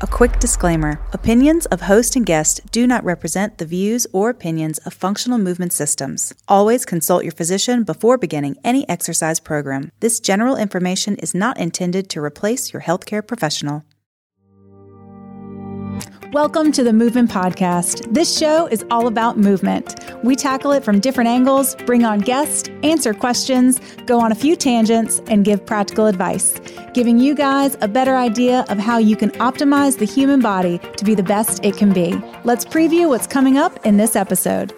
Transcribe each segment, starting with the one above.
A quick disclaimer opinions of host and guest do not represent the views or opinions of functional movement systems. Always consult your physician before beginning any exercise program. This general information is not intended to replace your healthcare professional. Welcome to the Movement Podcast. This show is all about movement. We tackle it from different angles, bring on guests, answer questions, go on a few tangents, and give practical advice, giving you guys a better idea of how you can optimize the human body to be the best it can be. Let's preview what's coming up in this episode.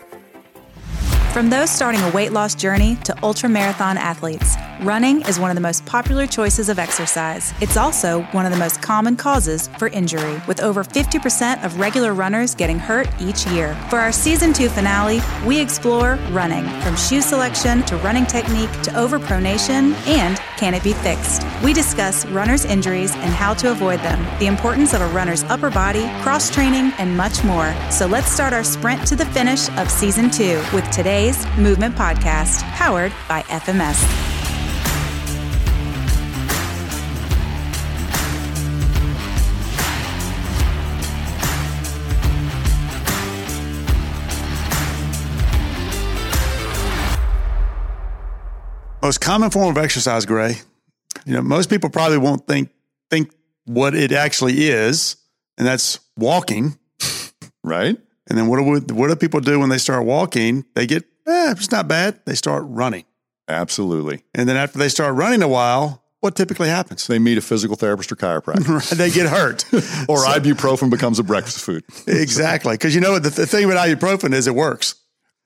From those starting a weight loss journey to ultra marathon athletes, running is one of the most popular choices of exercise. It's also one of the most common causes for injury, with over 50% of regular runners getting hurt each year. For our season two finale, we explore running from shoe selection to running technique to overpronation and can it be fixed? We discuss runners' injuries and how to avoid them, the importance of a runner's upper body, cross training, and much more. So let's start our sprint to the finish of season two with today's Movement Podcast, powered by FMS. Most common form of exercise, Gray. You know, most people probably won't think think what it actually is, and that's walking, right? And then what do we, what do people do when they start walking? They get eh, it's not bad. They start running, Absolutely. and then after they start running a while, what typically happens? They meet a physical therapist or chiropractor, they get hurt. or ibuprofen becomes a breakfast food. exactly, because you know what the, the thing about ibuprofen is it works.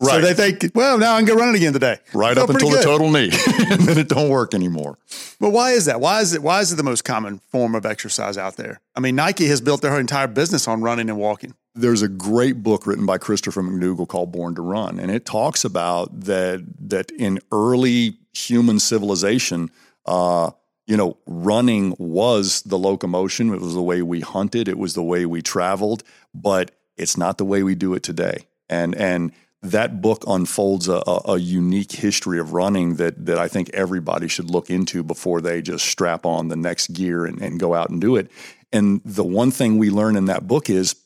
So Right. they think, well, now I can go running again today. Right up until pretty the total knee, and then it don't work anymore. But why is that? Why is it? Why is it the most common form of exercise out there? I mean, Nike has built their entire business on running and walking. There's a great book written by Christopher McDougall called Born to Run, and it talks about that that in early human civilization, uh, you know, running was the locomotion. It was the way we hunted. It was the way we traveled. But it's not the way we do it today. And and that book unfolds a, a, unique history of running that that I think everybody should look into before they just strap on the next gear and, and go out and do it. And the one thing we learn in that book is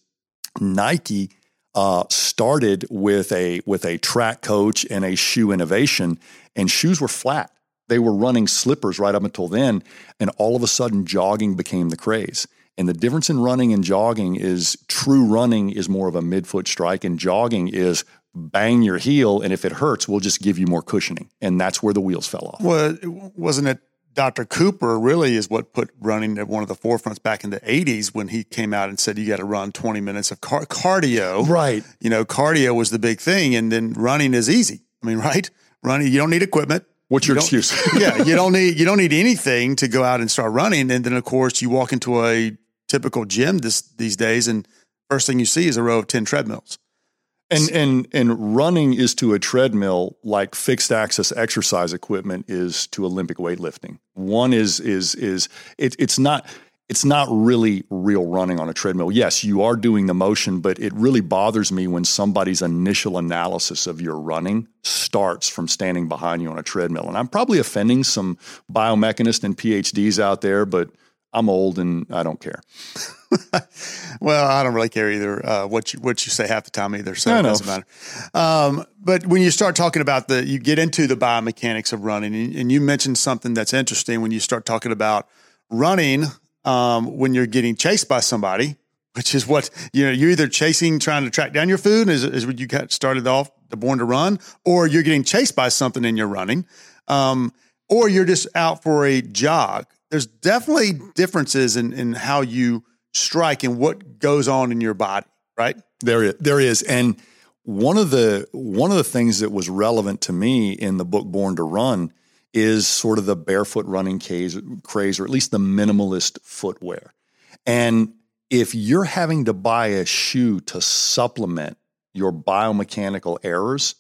Nike uh, started with a with a track coach and a shoe innovation, and shoes were flat. They were running slippers right up until then, and all of a sudden, jogging became the craze. And the difference in running and jogging is true running is more of a midfoot strike, and jogging is bang your heel, and if it hurts, we'll just give you more cushioning. And that's where the wheels fell off. Well, wasn't it Dr. Cooper really is what put running at one of the forefronts back in the 80s when he came out and said you got to run 20 minutes of car- cardio. Right. You know, cardio was the big thing and then running is easy. I mean, right? Running you don't need equipment. What's your You excuse? yeah, you don't need you don't need anything to go out and start running and then of course you walk into a typical gym this these days and first thing you see is a row of 10 treadmills. And and and running is to a treadmill like fixed axis exercise equipment is to Olympic weightlifting. One is is is it, it's not it's not really real running on a treadmill. Yes, you are doing the motion, but it really bothers me when somebody's initial analysis of your running starts from standing behind you on a treadmill. And I'm probably offending some biomechanists and PhDs out there, but I'm old and I don't care. Well, I don't really care either uh, what you what you say half the time either, so it doesn't matter. Um, but when you start talking about the, you get into the biomechanics of running, and, and you mentioned something that's interesting when you start talking about running um, when you're getting chased by somebody, which is what you know you're either chasing, trying to track down your food, is, is what you got started off the born to run, or you're getting chased by something and you're running, um, or you're just out for a jog. There's definitely differences in, in how you strike and what goes on in your body, right? There is, there is, and one of the one of the things that was relevant to me in the book Born to Run is sort of the barefoot running craze, craze or at least the minimalist footwear. And if you're having to buy a shoe to supplement your biomechanical errors,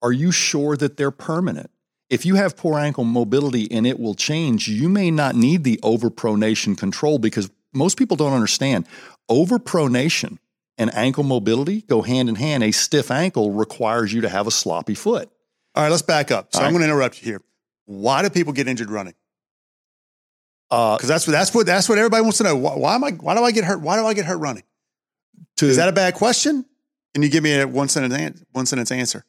are you sure that they're permanent? If you have poor ankle mobility and it will change, you may not need the overpronation control because most people don't understand overpronation and ankle mobility go hand in hand. A stiff ankle requires you to have a sloppy foot. All right, let's back up. So All I'm going to interrupt you here. Why do people get injured running? Because uh, that's what that's what that's what everybody wants to know. Why, why, am I? Why do I get hurt? Why do I get hurt running? To, Is that a bad question? Can you give me a one sentence one sentence answer?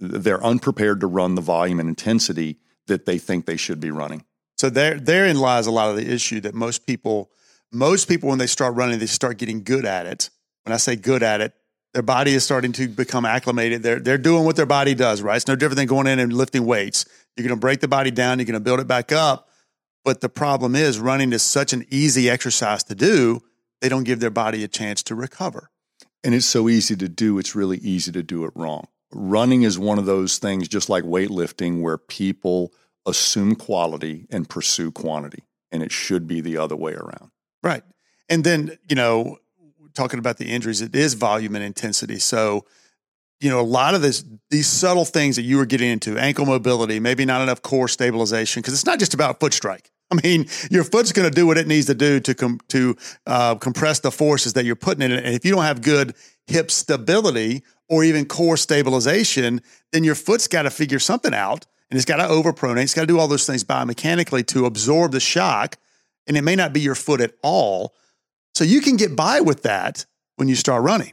They're unprepared to run the volume and intensity that they think they should be running. So there therein lies a lot of the issue that most people most people when they start running they start getting good at it. When I say good at it, their body is starting to become acclimated. They're they're doing what their body does, right? It's no different than going in and lifting weights. You're going to break the body down, you're going to build it back up. But the problem is running is such an easy exercise to do, they don't give their body a chance to recover. And it's so easy to do, it's really easy to do it wrong. Running is one of those things just like weightlifting where people assume quality and pursue quantity, and it should be the other way around. Right. And then, you know, talking about the injuries, it is volume and intensity. So, you know, a lot of this, these subtle things that you were getting into, ankle mobility, maybe not enough core stabilization, because it's not just about foot strike. I mean, your foot's going to do what it needs to do to com- to uh, compress the forces that you're putting in it. And if you don't have good hip stability or even core stabilization, then your foot's got to figure something out, and it's got to overpronate. It's got to do all those things biomechanically to absorb the shock, and it may not be your foot at all. So you can get by with that when you start running.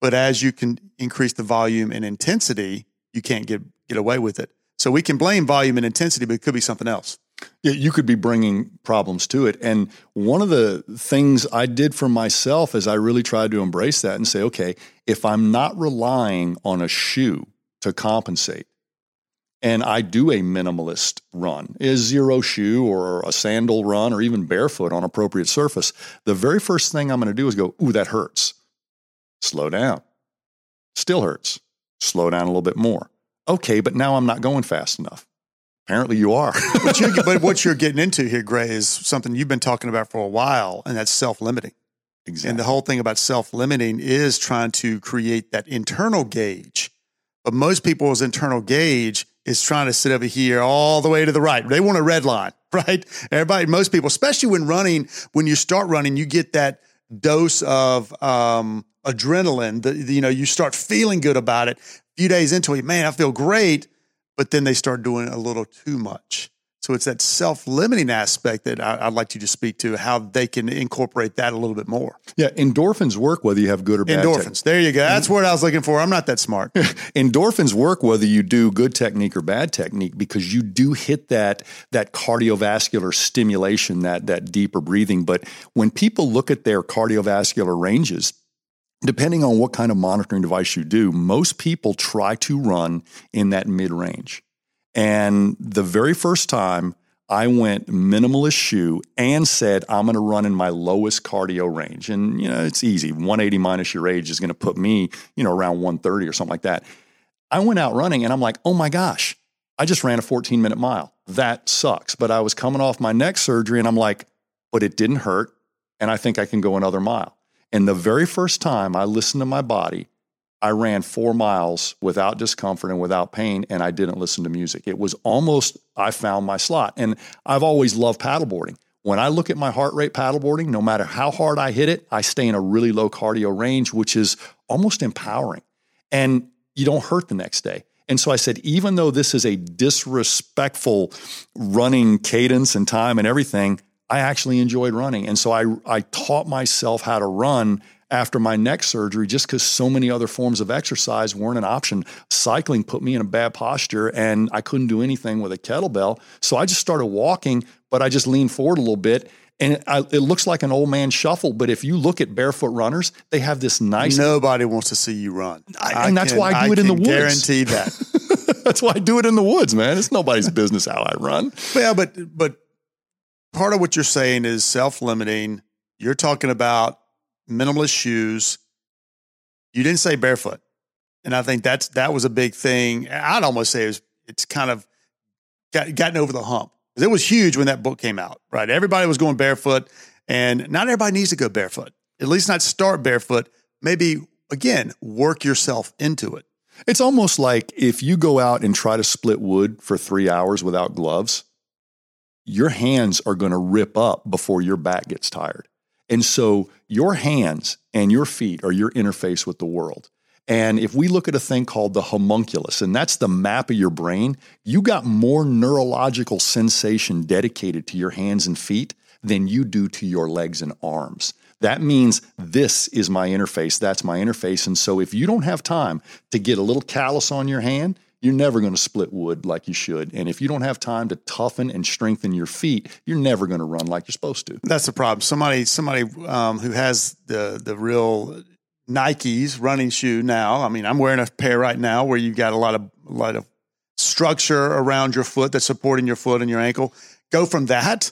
But as you can increase the volume and intensity, you can't get, get away with it. So we can blame volume and intensity, but it could be something else. You could be bringing problems to it. And one of the things I did for myself is I really tried to embrace that and say, okay, if I'm not relying on a shoe to compensate, and I do a minimalist run, a zero shoe or a sandal run or even barefoot on appropriate surface, the very first thing I'm going to do is go, ooh, that hurts. Slow down. Still hurts. Slow down a little bit more. Okay, but now I'm not going fast enough. Apparently you are. but, but what you're getting into here, Gray, is something you've been talking about for a while, and that's self limiting. Exactly. And the whole thing about self limiting is trying to create that internal gauge. But most people's internal gauge is trying to sit over here all the way to the right. They want a red line, right? Everybody, most people, especially when running, when you start running, you get that dose of um, adrenaline. The, the, you know, you start feeling good about it. A few days into it, man, I feel great. But then they start doing a little too much. So it's that self limiting aspect that I, would like you to speak to, how they can incorporate that a little bit more. Yeah, endorphins work whether you have good or bad. Endorphins. There you go. That's what I was looking for. I'm not that smart. endorphins work whether you do good technique or bad technique because you do hit that that cardiovascular stimulation, that that deeper breathing. But when people look at their cardiovascular ranges, depending on what kind of monitoring device you do, most people try to run in that mid range. And the very first time I went minimalist shoe and said, I'm going to run in my lowest cardio range. And, you know, it's easy. 180 minus your age is going to put me, you know, around 130 or something like that. I went out running and I'm like, oh my gosh, I just ran a 14 minute mile. That sucks. But I was coming off my neck surgery and I'm like, but it didn't hurt. And I think I can go another mile. And the very first time I listened to my body, I ran four miles without discomfort and without pain, and I didn't listen to music. It was almost, I found my slot. And I've always loved paddleboarding. When I look at my heart rate paddleboarding, no matter how hard I hit it, I stay in a really low cardio range, which is almost empowering. And you don't hurt the next day. And so I said, even though this is a disrespectful running cadence and time and everything, I actually enjoyed running. And so I, I taught myself how to run after my neck surgery just because so many other forms of exercise weren't an option. Cycling put me in a bad posture and I couldn't do anything with a kettlebell. So I just started walking, but I just leaned forward a little bit. And it, I, it looks like an old man shuffle, but if you look at barefoot runners, they have this nice. Nobody wants to see you run, I, and that's can, why I do it in the woods. Guarantee that. that's why I do it in the woods, man. It's nobody's business how I run. Yeah, but but part of what you're saying is self limiting. You're talking about minimalist shoes. You didn't say barefoot. And I think that's that was a big thing. I'd almost say it was, it's kind of got, gotten over the hump. It was huge when that book came out, right? Everybody was going barefoot, and not everybody needs to go barefoot. At least not start barefoot. Maybe, again, work yourself into it. It's almost like if you go out and try to split wood for three hours without gloves, your hands are going to rip up before your back gets tired. And so your hands and your feet are your interface with the world. And if we look at a thing called the homunculus, and that's the map of your brain, you got more neurological sensation dedicated to your hands and feet than you do to your legs and arms. That means this is my interface, that's my interface. And so if you don't have time to get a little callus on your hand, you're never going to split wood like you should. And if you don't have time to toughen and strengthen your feet, you're never going to run like you're supposed to. That's the problem. Somebody, somebody um, who has the the real Nikes running shoe now. I mean, I'm wearing a pair right now where you've got a lot of a lot of structure around your foot that's supporting your foot and your ankle. Go from that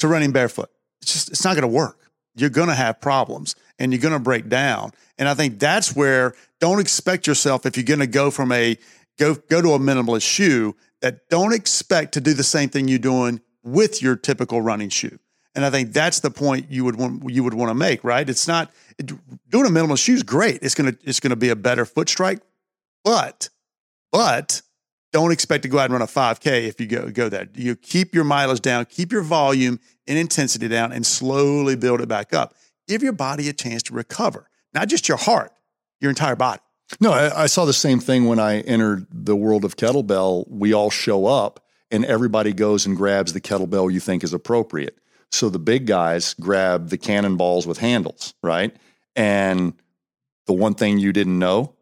to running barefoot. It's just it's not going to work. You're going to have problems and you're going to break down. And I think that's where don't expect yourself if you're going to go from a go go to a minimalist shoe that don't expect to do the same thing you're doing with your typical running shoe. And I think that's the point you would want you would want to make, right? It's not doing a minimalist shoe is great. It's gonna it's gonna be a better foot strike, but but don't expect to go out and run a 5K if you go go that. You keep your mileage down, keep your volume and intensity down, and slowly build it back up. Give your body a chance to recover, not just your heart, your entire body. No, I, I saw the same thing when I entered the world of kettlebell. We all show up and everybody goes and grabs the kettlebell you think is appropriate. So the big guys grab the cannonballs with handles, right? And the one thing you didn't know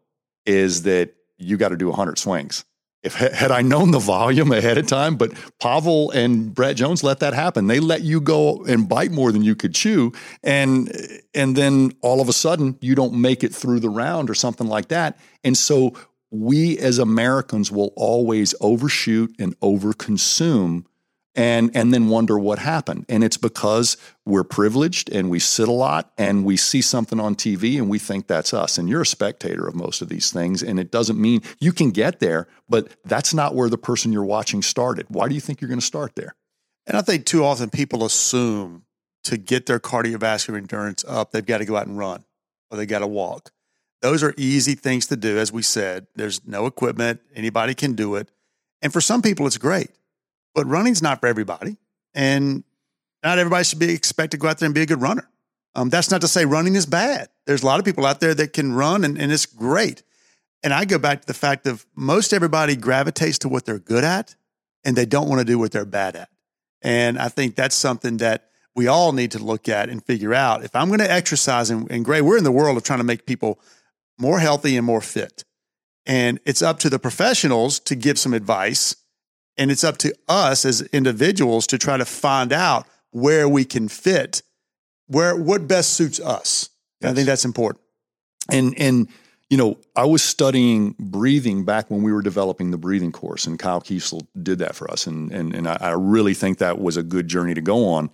is that you got to do 100 swings. If had I known the volume ahead of time, but Pavel and Brett Jones let that happen. They let you go and bite more than you could chew, and and then all of a sudden you don't make it through the round or something like that. And so we as Americans will always overshoot and overconsume and and then wonder what happened. And it's because we're privileged and we sit a lot and we see something on TV and we think that's us. And you're a spectator of most of these things and it doesn't mean you can get there, but that's not where the person you're watching started. Why do you think you're going to start there? And I think too often people assume to get their cardiovascular endurance up, they've got to go out and run or they got to walk. Those are easy things to do as we said. There's no equipment, anybody can do it. And for some people it's great but running's not for everybody. And not everybody should be expected to go out there and be a good runner. Um, that's not to say running is bad. There's a lot of people out there that can run and, and it's great. And I go back to the fact of most everybody gravitates to what they're good at and they don't want to do what they're bad at. And I think that's something that we all need to look at and figure out. If I'm going to exercise, and, and Gray, we're in the world of trying to make people more healthy and more fit. And it's up to the professionals to give some advice and it's up to us as individuals to try to find out where we can fit, where what best suits us. Yes. I think that's important. And and you know, I was studying breathing back when we were developing the breathing course, and Kyle Kiesel did that for us, and and and I, I really think that was a good journey to go on.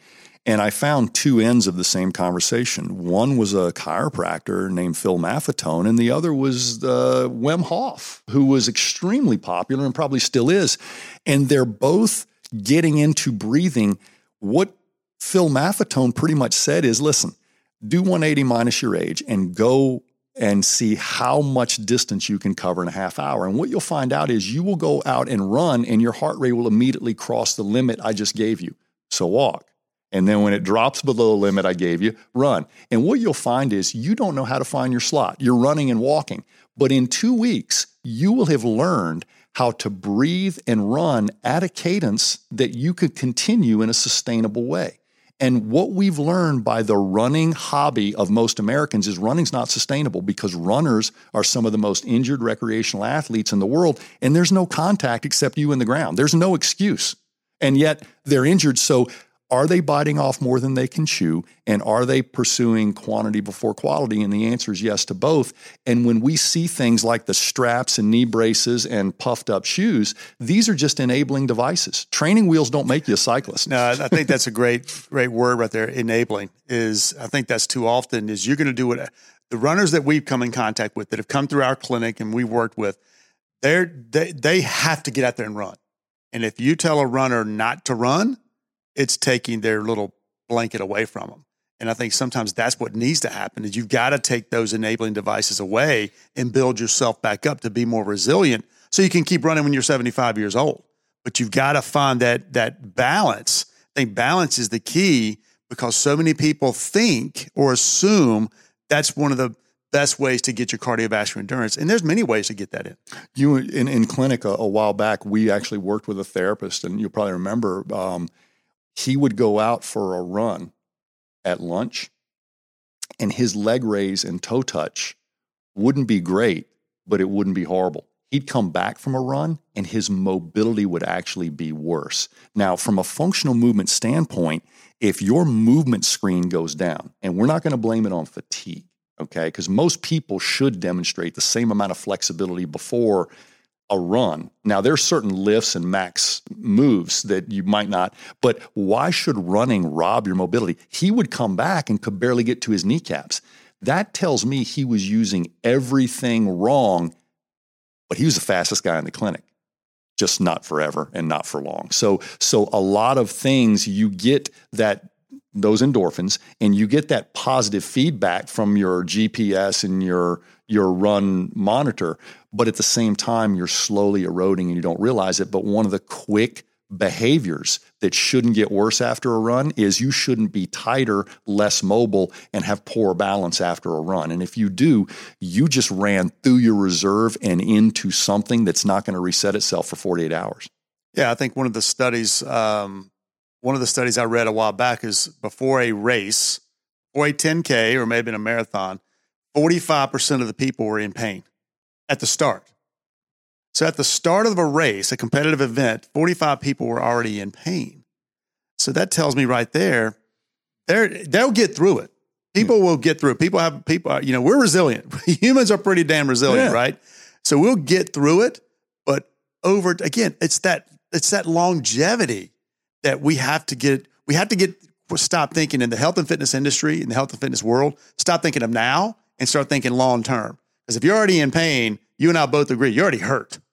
And I found two ends of the same conversation. One was a chiropractor named Phil Maffetone, and the other was uh, Wim Hof, who was extremely popular and probably still is. And they're both getting into breathing. What Phil Maffetone pretty much said is listen, do 180 minus your age and go and see how much distance you can cover in a half hour. And what you'll find out is you will go out and run, and your heart rate will immediately cross the limit I just gave you. So walk. And then when it drops below the limit I gave you, run. And what you'll find is you don't know how to find your slot. You're running and walking. But in two weeks, you will have learned how to breathe and run at a cadence that you could continue in a sustainable way. And what we've learned by the running hobby of most Americans is running's not sustainable because runners are some of the most injured recreational athletes in the world, and there's no contact except you in the ground. There's no excuse. And yet they're injured. So are they biting off more than they can chew? And are they pursuing quantity before quality? And the answer is yes to both. And when we see things like the straps and knee braces and puffed up shoes, these are just enabling devices. Training wheels don't make you a cyclist. No, I think that's a great, great word right there. Enabling is, I think that's too often is you're going to do what the runners that we've come in contact with that have come through our clinic and we've worked with, they're, they, they have to get out there and run. And if you tell a runner not to run, it's taking their little blanket away from them. And I think sometimes that's what needs to happen is you've got to take those enabling devices away and build yourself back up to be more resilient so you can keep running when you're 75 years old. But you've got to find that that balance. I think balance is the key because so many people think or assume that's one of the best ways to get your cardiovascular endurance. And there's many ways to get that in. You in, in clinic a, a while back, we actually worked with a therapist, and you'll probably remember um, he would go out for a run at lunch, and his leg raise and toe touch wouldn't be great, but it wouldn't be horrible. He'd come back from a run and his mobility would actually be worse. Now, from a functional movement standpoint, if your movement screen goes down, and we're not going to blame it on fatigue, okay, because most people should demonstrate the same amount of flexibility before a run. Now, there's certain lifts and max moves that you might not, but why should running rob your mobility? He would come back and could barely get to his kneecaps. That tells me he was using everything wrong, but he was the fastest guy in the clinic, just not forever and not for long. So, so a lot of things you get that those endorphins and you get that positive feedback from your GPS and your your run monitor but at the same time you're slowly eroding and you don't realize it but one of the quick behaviors that shouldn't get worse after a run is you shouldn't be tighter, less mobile, and have poor balance after a run. And if you do, you just ran through your reserve and into something that's not going to reset itself for 48 hours. Yeah, I think one of the studies, um, one of the studies I read a while back is before a race, or a 10K or maybe in a marathon, 45% of the people were in pain at the start. So at the start of a race, a competitive event, 45 people were already in pain. So that tells me right there, they they'll get through it. People will get through it. People have people, uh, you know, we're resilient. Humans are pretty damn resilient, yeah. right? So we'll get through it. But over again, it's that it's that longevity that we have to get. We have to get stop thinking in the health and fitness industry, in the health and fitness world. Stop thinking of now and start thinking long term. Because if you're already in pain, you and I both agree you're already hurt.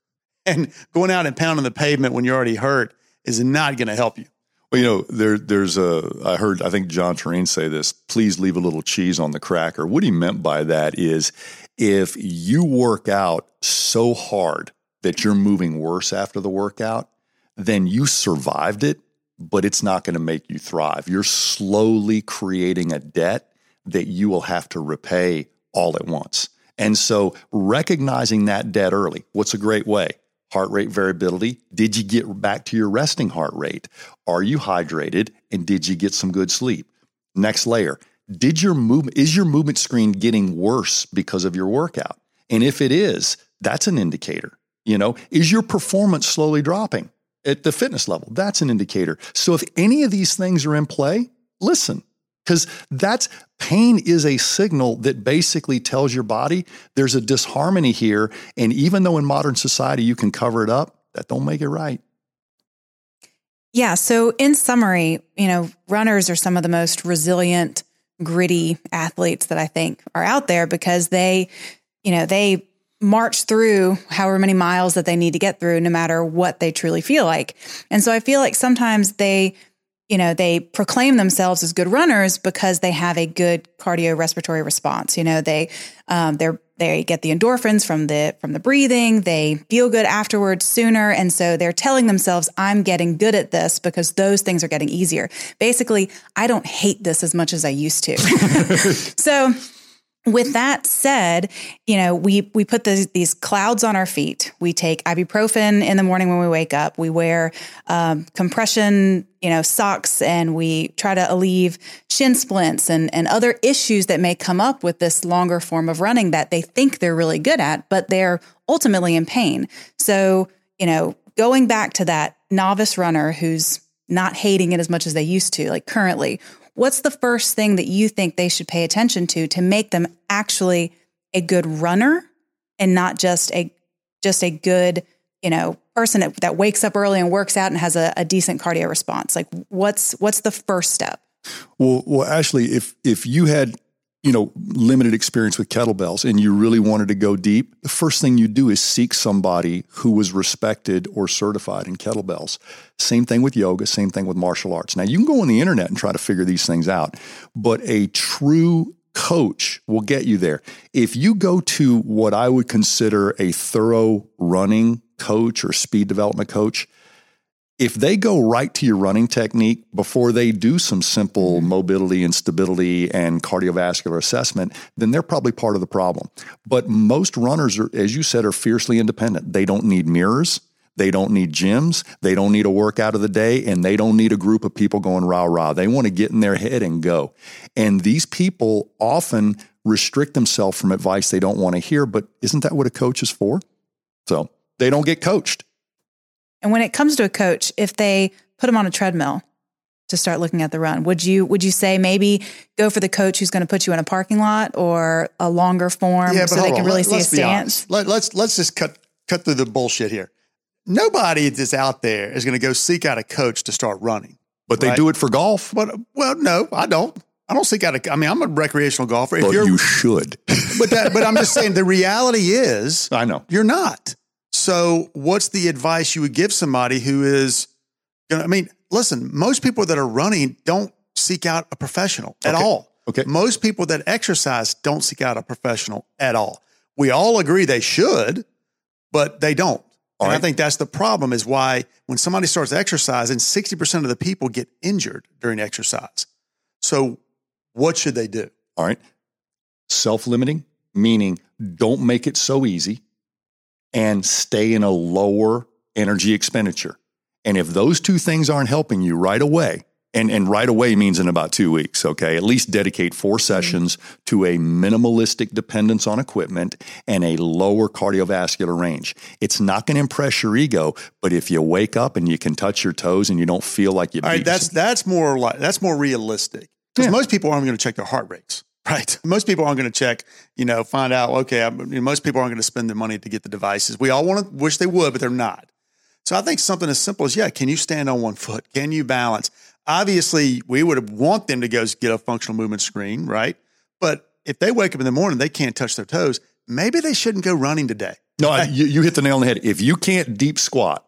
And going out and pounding the pavement when you're already hurt is not going to help you. Well, you know, there, there's a, I heard, I think Jon Torine say this, please leave a little cheese on the cracker. What he meant by that is if you work out so hard that you're moving worse after the workout, then you survived it, but it's not going to make you thrive. You're slowly creating a debt that you will have to repay all at once. And so recognizing that debt early, what's a great way? Heart rate variability. Did you get back to your resting heart rate? Are you hydrated? And did you get some good sleep? Next layer. Did your movement, is your movement screen getting worse because of your workout? And if it is, that's an indicator. You know, is your performance slowly dropping at the fitness level? That's an indicator. So if any of these things are in play, listen, because that's pain is a signal that basically tells your body there's a disharmony here and even though in modern society you can cover it up that don't make it right yeah so in summary you know runners are some of the most resilient gritty athletes that i think are out there because they you know they march through however many miles that they need to get through no matter what they truly feel like and so i feel like sometimes they you know, they proclaim themselves as good runners because they have a good cardiorespiratory response. You know, they um, they they get the endorphins from the from the breathing. They feel good afterwards sooner, and so they're telling themselves, "I'm getting good at this because those things are getting easier." Basically, I don't hate this as much as I used to. so with that said, you know, we we put the, these clouds on our feet. We take ibuprofen in the morning when we wake up. We wear um, compression, you know, socks, and we try to alleviate shin splints and and other issues that may come up with this longer form of running that they think they're really good at, but they're ultimately in pain. So, you know, going back to that novice runner who's not hating it as much as they used to, like currently, what's the first thing that you think they should pay attention to to make them actually a good runner and not just a just a good you know person that, that wakes up early and works out and has a, a decent cardio response? Like what's what's the first step? Well well Ashley if if you had you know, limited experience with kettlebells and you really wanted to go deep, the first thing you do is seek somebody who was respected or certified in kettlebells. Same thing with yoga, same thing with martial arts. Now, you can go on the internet and try to figure these things out, but a true coach will get you there. If you go to what I would consider a thorough running coach or speed development coach, if they go right to your running technique before they do some simple mm-hmm. mobility and stability and cardiovascular assessment, then they're probably part of the problem. But most runners are, as you said, are fiercely independent. They don't need mirrors. They don't need gyms. They don't need a workout of the day and they don't need a group of people going rah rah. They want to get in their head and go. And these people often restrict themselves from advice they don't want to hear. But isn't that what a coach is for? So they don't get coached. And when it comes to a coach, if they put them on a treadmill to start looking at the run, would you would you say maybe go for the coach who's going to put you in a parking lot or a longer form Yeah, so they can on. really Let- see a stance? Let, let's let's just cut cut through the bullshit here. Nobody that's out there is going to go seek out a coach to start running. But they Right. do it for golf. But well, no, I don't. I don't seek out a. I mean, I'm a recreational golfer. If But you're, you should. but that, but I'm just saying the reality is I know. you're not. So, what's the advice you would give somebody who is going to, I mean, listen, most people that are running don't seek out a professional at Okay. all. Okay. Most people that exercise don't seek out a professional at all. We all agree they should, but they don't. All and I think that's the problem is why when somebody starts exercising, 60% of the people get injured during exercise. So, what should they do? All right. Self limiting, meaning don't make it so easy and stay in a lower energy expenditure. And if those two things aren't helping you right away, and, and right away means in about two weeks, okay? At least dedicate four mm-hmm. sessions to a minimalistic dependence on equipment and a lower cardiovascular range. It's not going to impress your ego, but if you wake up and you can touch your toes and you don't feel like you All right, that's that's more like that's more realistic because Yeah. most people aren't going to check their heart rates, right? Most people aren't going to check, you know, find out. Okay, you know, most people aren't going to spend their money to get the devices. We all want to wish they would, but they're not. So I think something as simple as yeah, can you stand on one foot? Can you balance? Obviously, we would want them to go get a functional movement screen, right? But if they wake up in the morning, they can't touch their toes. Maybe they shouldn't go running today. No, I- you, you hit the nail on the head. If you can't deep squat,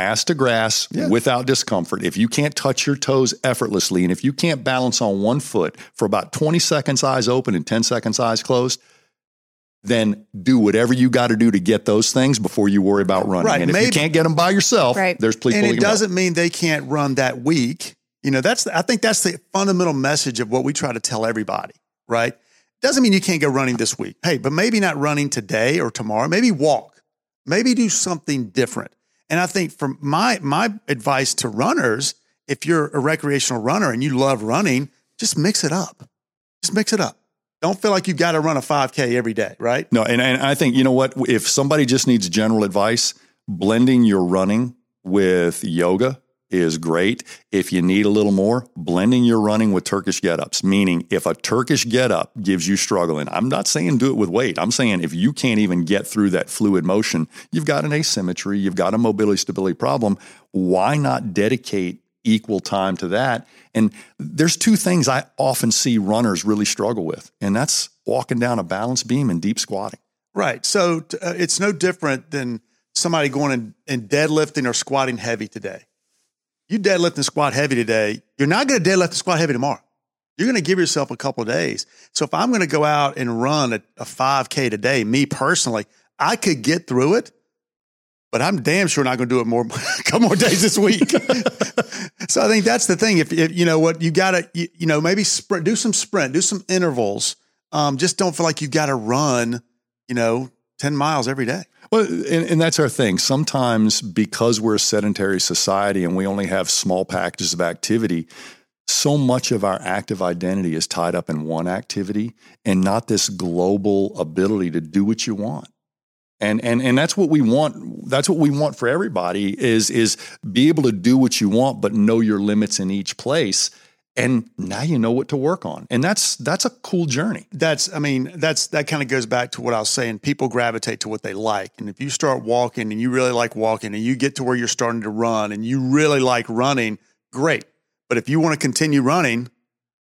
ass to grass Yeah. without discomfort, if you can't touch your toes effortlessly, and if you can't balance on one foot for about 20 seconds eyes open and 10 seconds eyes closed, then do whatever you got to do to get those things before you worry about running. Right, And if you can't get them by yourself, Right. there's people and it doesn't mean they can't run that week. You know, that's I think that's the fundamental message of what we try to tell everybody, right? Doesn't mean you can't go running this week. Hey, but maybe not running today or tomorrow. Maybe walk. Maybe do something different. And I think from my my advice to runners, if you're a recreational runner and you love running, just mix it up. Just mix it up. Don't feel like you've got to run a 5K every day, right? No, and, and I think, you know what? If somebody just needs general advice, blending your running with yoga is great. If you need a little more, blending your running with Turkish get ups, meaning if a Turkish get up gives you struggling, I'm not saying do it with weight. I'm saying if you can't even get through that fluid motion, you've got an asymmetry, you've got a mobility stability problem. Why not dedicate equal time to that? And there's two things I often see runners really struggle with, and that's walking down a balance beam and deep squatting. Right. So uh, it's no different than somebody going and deadlifting or squatting heavy today. You deadlift and squat heavy today. You're not going to deadlift and squat heavy tomorrow. You're going to give yourself a couple of days. So if I'm going to go out and run a, a 5K today, me personally, I could get through it, but I'm damn sure not going to do it more a couple more days this week. so I think that's the thing. If, if you know what you got to, you, you know, maybe sprint, do some sprint, do some intervals. Um, just don't feel like you've got to run, you know, 10 miles every day. Well, and, and that's our thing. Sometimes because we're a sedentary society and we only have small packages of activity, so much of our active identity is tied up in one activity and not this global ability to do what you want. And, and and that's what we want. That's what we want for everybody is is be able to do what you want, but know your limits in each place. And now you know what to work on. And that's that's a cool journey. That's, I mean, that's, that kind of goes back to what I was saying. People gravitate to what they like. And if you start walking and you really like walking and you get to where you're starting to run and you really like running, great. But if you want to continue running,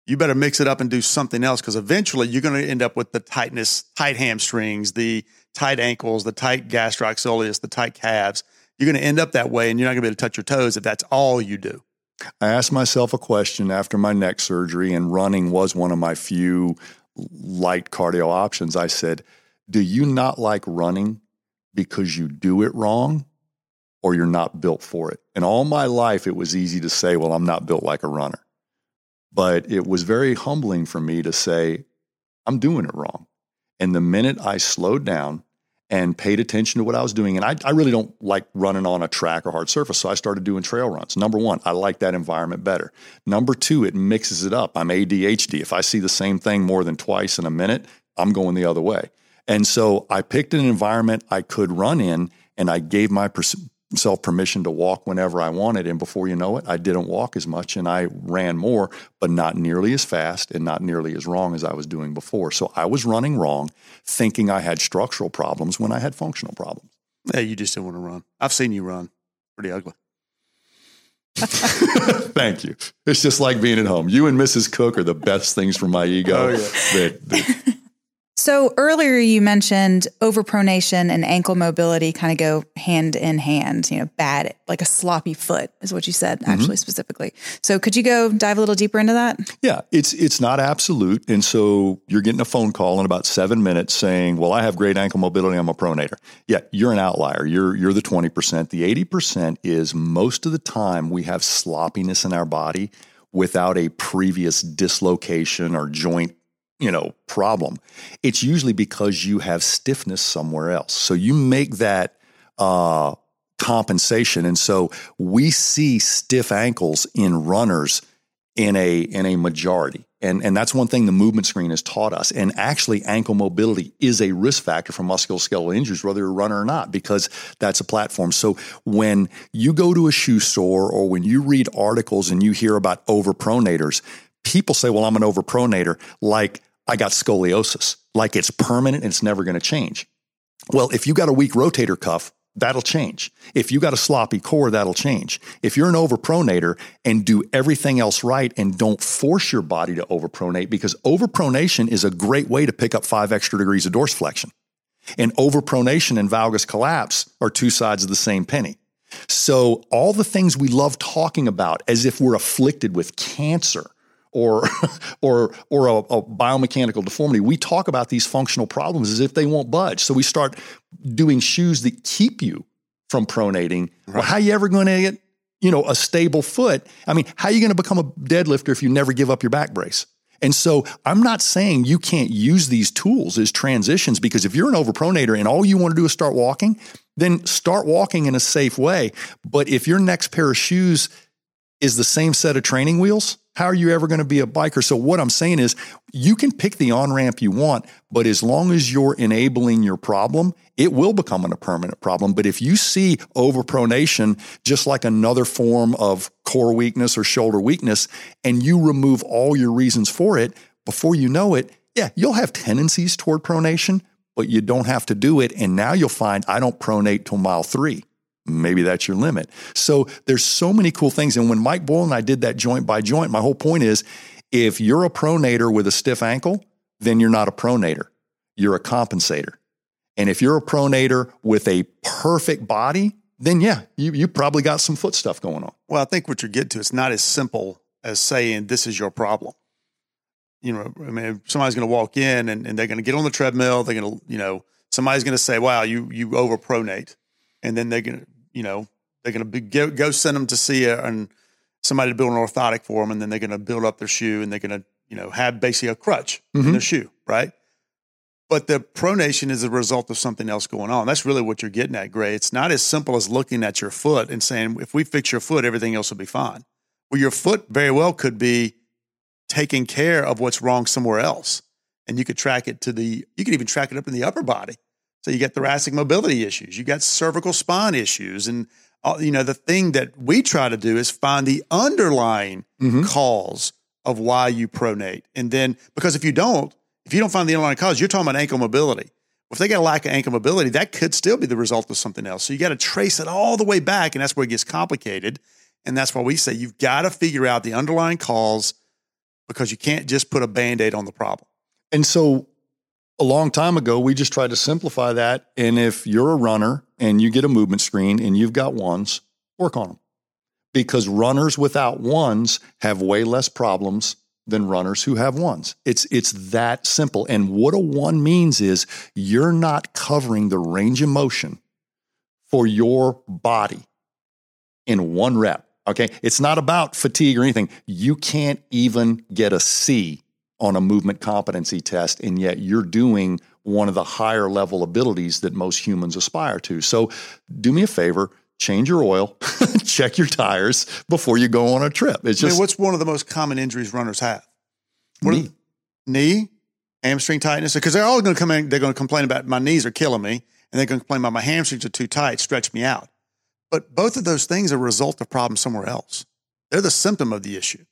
you better mix it up and do something else because eventually you're going to end up with the tightness, tight hamstrings, the tight ankles, the tight gastrocnemius, the tight calves. You're going to end up that way and you're not going to be able to touch your toes if that's all you do. I asked myself a question after my neck surgery, and running was one of my few light cardio options. I said, Do you not like running because you do it wrong, or you're not built for it. And all my life, it was easy to say, well, I'm not built like a runner. But it was very humbling for me to say, I'm doing it wrong. And the minute I slowed down and paid attention to what I was doing, and I, I really don't like running on a track or hard surface, so I started doing trail runs. Number one, I like that environment better. Number two, it mixes it up. I'm ADHD. If I see the same thing more than twice in a minute, I'm going the other way. And so I picked an environment I could run in, and I gave my self permission to walk whenever I wanted. And before you know it, I didn't walk as much and I ran more, but not nearly as fast and not nearly as wrong as I was doing before. So I was running wrong, thinking I had structural problems when I had functional problems. Yeah, you just didn't want to run. I've seen you run. Pretty ugly. Thank you. It's just like being at home. You and Mrs. Cook are the best things for my ego. Oh, yeah. that, that, so earlier you mentioned overpronation and ankle mobility kind of go hand in hand, you know, bad, like a sloppy foot is what you said mm-hmm. actually specifically. So could you go dive a little deeper into that? Yeah, it's it's not absolute. And so you're getting a phone call in about 7 minutes saying, "Well, I have great ankle mobility, I'm a pronator." Yeah, you're an outlier. You're you're the 20%. The 80% is most of the time we have sloppiness in our body without a previous dislocation or joint you know, problem, it's usually because you have stiffness somewhere else. So you make that uh, compensation, and so we see stiff ankles in runners in a in a majority. And, and that's one thing the movement screen has taught us. And actually, ankle mobility is a risk factor for musculoskeletal injuries, whether you're a runner or not, because that's a platform. So when you go to a shoe store or when you read articles and you hear about overpronators, people say, well, I'm an overpronator. Like I got scoliosis, like it's permanent and it's never going to change. Well, if you got a weak rotator cuff, that'll change. If you got a sloppy core, that'll change. If you're an overpronator and do everything else right and don't force your body to overpronate, because overpronation is a great way to pick up five extra degrees of dorsiflexion. And overpronation and valgus collapse are two sides of the same penny. So all the things we love talking about as if we're afflicted with cancer or or or a, a, biomechanical deformity. We talk about these functional problems as if they won't budge. So we start doing shoes that keep you from pronating. Right. Well, how are you ever going to get you know a stable foot? I mean, how are you going to become a deadlifter if you never give up your back brace? And so I'm not saying you can't use these tools as transitions because if you're an overpronator and all you want to do is start walking, then start walking in a safe way. But if your next pair of shoes is the same set of training wheels, how are you ever going to be a biker? So, what I'm saying is, you can pick the on ramp you want, but as long as you're enabling your problem, it will become a permanent problem. But if you see overpronation just like another form of core weakness or shoulder weakness, and you remove all your reasons for it, before you know it, yeah, you'll have tendencies toward pronation, but you don't have to do it. And now you'll find I don't pronate till mile three maybe that's your limit. So there's so many cool things. And when Mike Boyle and I did that joint by joint, my whole point is if you're a pronator with a stiff ankle, then you're not a pronator. You're a compensator. And if you're a pronator with a perfect body, then yeah, you, you probably got some foot stuff going on. Well, I think what you're getting to, it's not as simple as saying this is your problem. You know, I mean, somebody's going to walk in and, and they're going to get on the treadmill. They're going to, you know, somebody's going to say, wow, you, you overpronate. And then they're going to, you know, they're going to go, go send them to see a, and somebody to build an orthotic for them, and then they're going to build up their shoe, and they're going to, you know, have basically a crutch mm-hmm. in their shoe, right? But the pronation is a result of something else going on. That's really what you're getting at, Gray. It's not as simple as looking at your foot and saying, if we fix your foot, everything else will be fine. Well, your foot very well could be taking care of what's wrong somewhere else. And you could track it to the, you could even track it up in the upper body. So you get thoracic mobility issues, you got cervical spine issues, and you know the thing that we try to do is find the underlying mm-hmm. cause of why you pronate, and then because if you don't, if you don't find the underlying cause, you're talking about ankle mobility. If they got a lack of ankle mobility, that could still be the result of something else. So you got to trace it all the way back, and that's where it gets complicated. And that's why we say you've got to figure out the underlying cause because you can't just put a band aid on the problem. And so a long time ago, we just tried to simplify that. And if you're a runner and you get a movement screen and you've got ones, work on them. Because runners without ones have way less problems than runners who have ones. It's it's that simple. And what a one means is you're not covering the range of motion for your body in one rep. Okay. It's not about fatigue or anything. You can't even get a C on a movement competency test, and yet you're doing one of the higher level abilities that most humans aspire to. So do me a favor, change your oil, check your tires before you go on a trip. It's just I mean, what's one of the most common injuries runners have? What knee. knee, hamstring tightness, because they're all going to come in. They're going to complain about my knees are killing me, and they're going to complain about my hamstrings are too tight, stretch me out. But both of those things are a result of problems somewhere else. They're the symptom of the issue.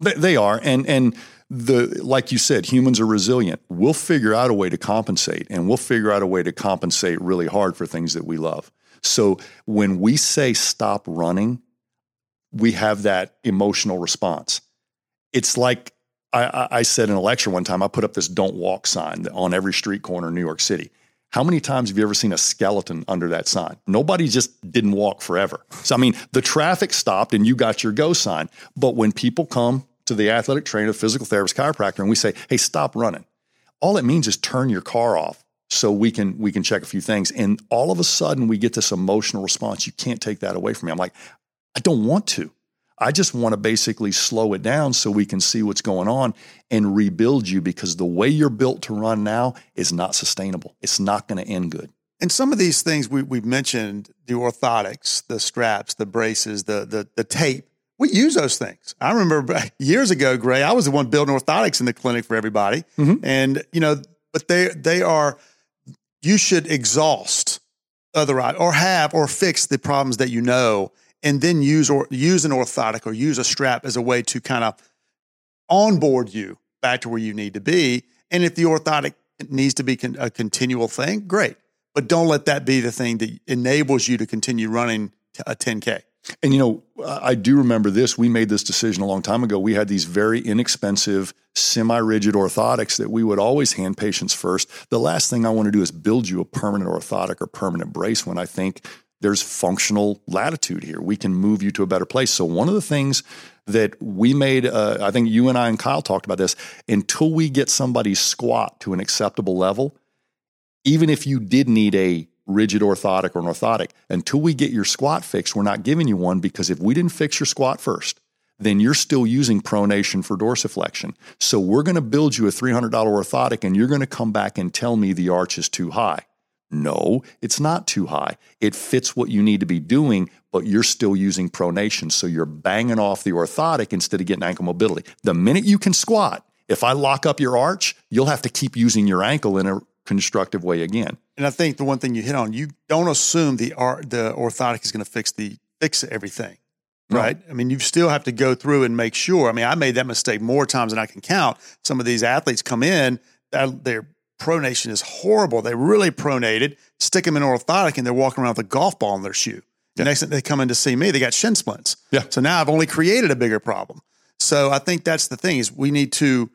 They, they are, and and the like you said, humans are resilient. We'll figure out a way to compensate, and we'll figure out a way to compensate really hard for things that we love. So when we say stop running, we have that emotional response. It's like I, I said in a lecture one time. I put up this "Don't walk" sign on every street corner in New York City. How many times have you ever seen a skeleton under that sign? Nobody just didn't walk forever. So, I mean, the traffic stopped and you got your go sign. But when people come to the athletic trainer, the physical therapist, chiropractor, and we say, hey, stop running, all it means is turn your car off so we can we can check a few things. And all of a sudden we get this emotional response. You can't take that away from me. I'm like, I don't want to. I just want to basically slow it down so we can see what's going on and rebuild you because the way you're built to run now is not sustainable. It's not going to end good. And some of these things we, we've mentioned the orthotics, the straps, the braces, the, the, the tape. We use those things. I remember years ago, Gray, I was the one building orthotics in the clinic for everybody. Mm-hmm. And, you know, but they, they are, you should exhaust other or have or fix the problems that you know and then use or use an orthotic or use a strap as a way to kind of onboard you back to where you need to be. And if the orthotic needs to be a continual thing, great. But don't let that be the thing that enables you to continue running a 10K. And you know, I do remember this. We made this decision a long time ago. We had these very inexpensive, semi rigid orthotics that we would always hand patients first. The last thing I want to do is build you a permanent orthotic or permanent brace when I think there's functional latitude here. We can move you to a better place. So, one of the things that we made, uh, I think you and I and Kyle talked about this, until we get somebody's squat to an acceptable level, even if you did need a rigid orthotic or an orthotic, until we get your squat fixed, we're not giving you one because if we didn't fix your squat first, then you're still using pronation for dorsiflexion. So we're going to build you a $300 orthotic and you're going to come back and tell me the arch is too high. No, it's not too high. It fits what you need to be doing, but you're still using pronation. So you're banging off the orthotic instead of getting ankle mobility. The minute you can squat, if I lock up your arch, you'll have to keep using your ankle in a constructive way again. And I think the one thing you hit on, you don't assume the art the orthotic is going to fix the fix everything. Right. No. I mean, you still have to go through and make sure. I mean, I made that mistake more times than I can count. Some of these athletes come in, they're pronation is horrible. They really pronated, stick them in orthotic, and they're walking around with a golf ball in their shoe. The next thing they come in to see me, they got shin splints. Yeah. So now I've only created a bigger problem. So I think that's the thing is we need to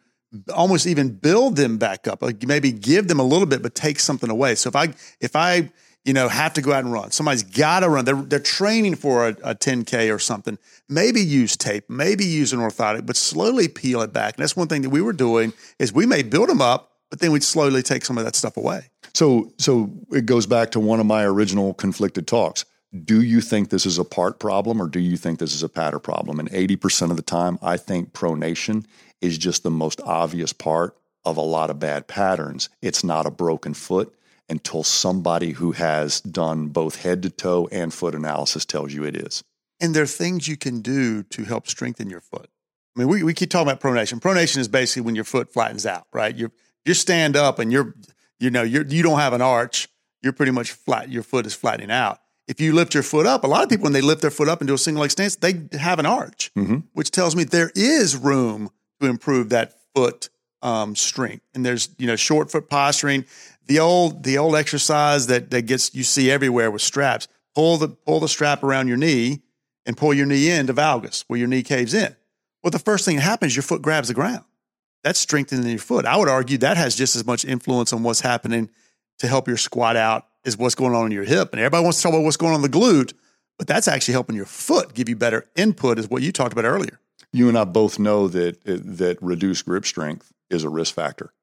almost even build them back up. Like maybe give them a little bit, but take something away. So if I if I you know have to go out and run, somebody's got to run. They're they're training for a, a 10k or something. Maybe use tape, maybe use an orthotic, but slowly peel it back. And that's one thing that we were doing is we may build them up but then we'd slowly take some of that stuff away. So, so it goes back to one of my original conflicted talks. Do you think this is a part problem or do you think this is a pattern problem? And 80% of the time, I think pronation is just the most obvious part of a lot of bad patterns. It's not a broken foot until somebody who has done both head to toe and foot analysis tells you it is. And there are things you can do to help strengthen your foot. I mean, we, we keep talking about pronation. Pronation is basically when your foot flattens out, right? You're you stand up and you're, you know, you're, you don't have an arch. You're pretty much flat. Your foot is flattening out. If you lift your foot up, a lot of people, when they lift their foot up and do a single leg stance, they have an arch, mm-hmm. which tells me there is room to improve that foot um, strength. And there's, you know, short foot posturing, the old, the old exercise that, that gets, you see everywhere with straps, pull the, pull the strap around your knee and pull your knee into valgus where your knee caves in. Well, the first thing that happens, your foot grabs the ground that's strengthening your foot. I would argue that has just as much influence on what's happening to help your squat out as what's going on in your hip. And everybody wants to talk about what's going on in the glute, but that's actually helping your foot give you better input, is what you talked about earlier. You and I both know that that reduced grip strength is a risk factor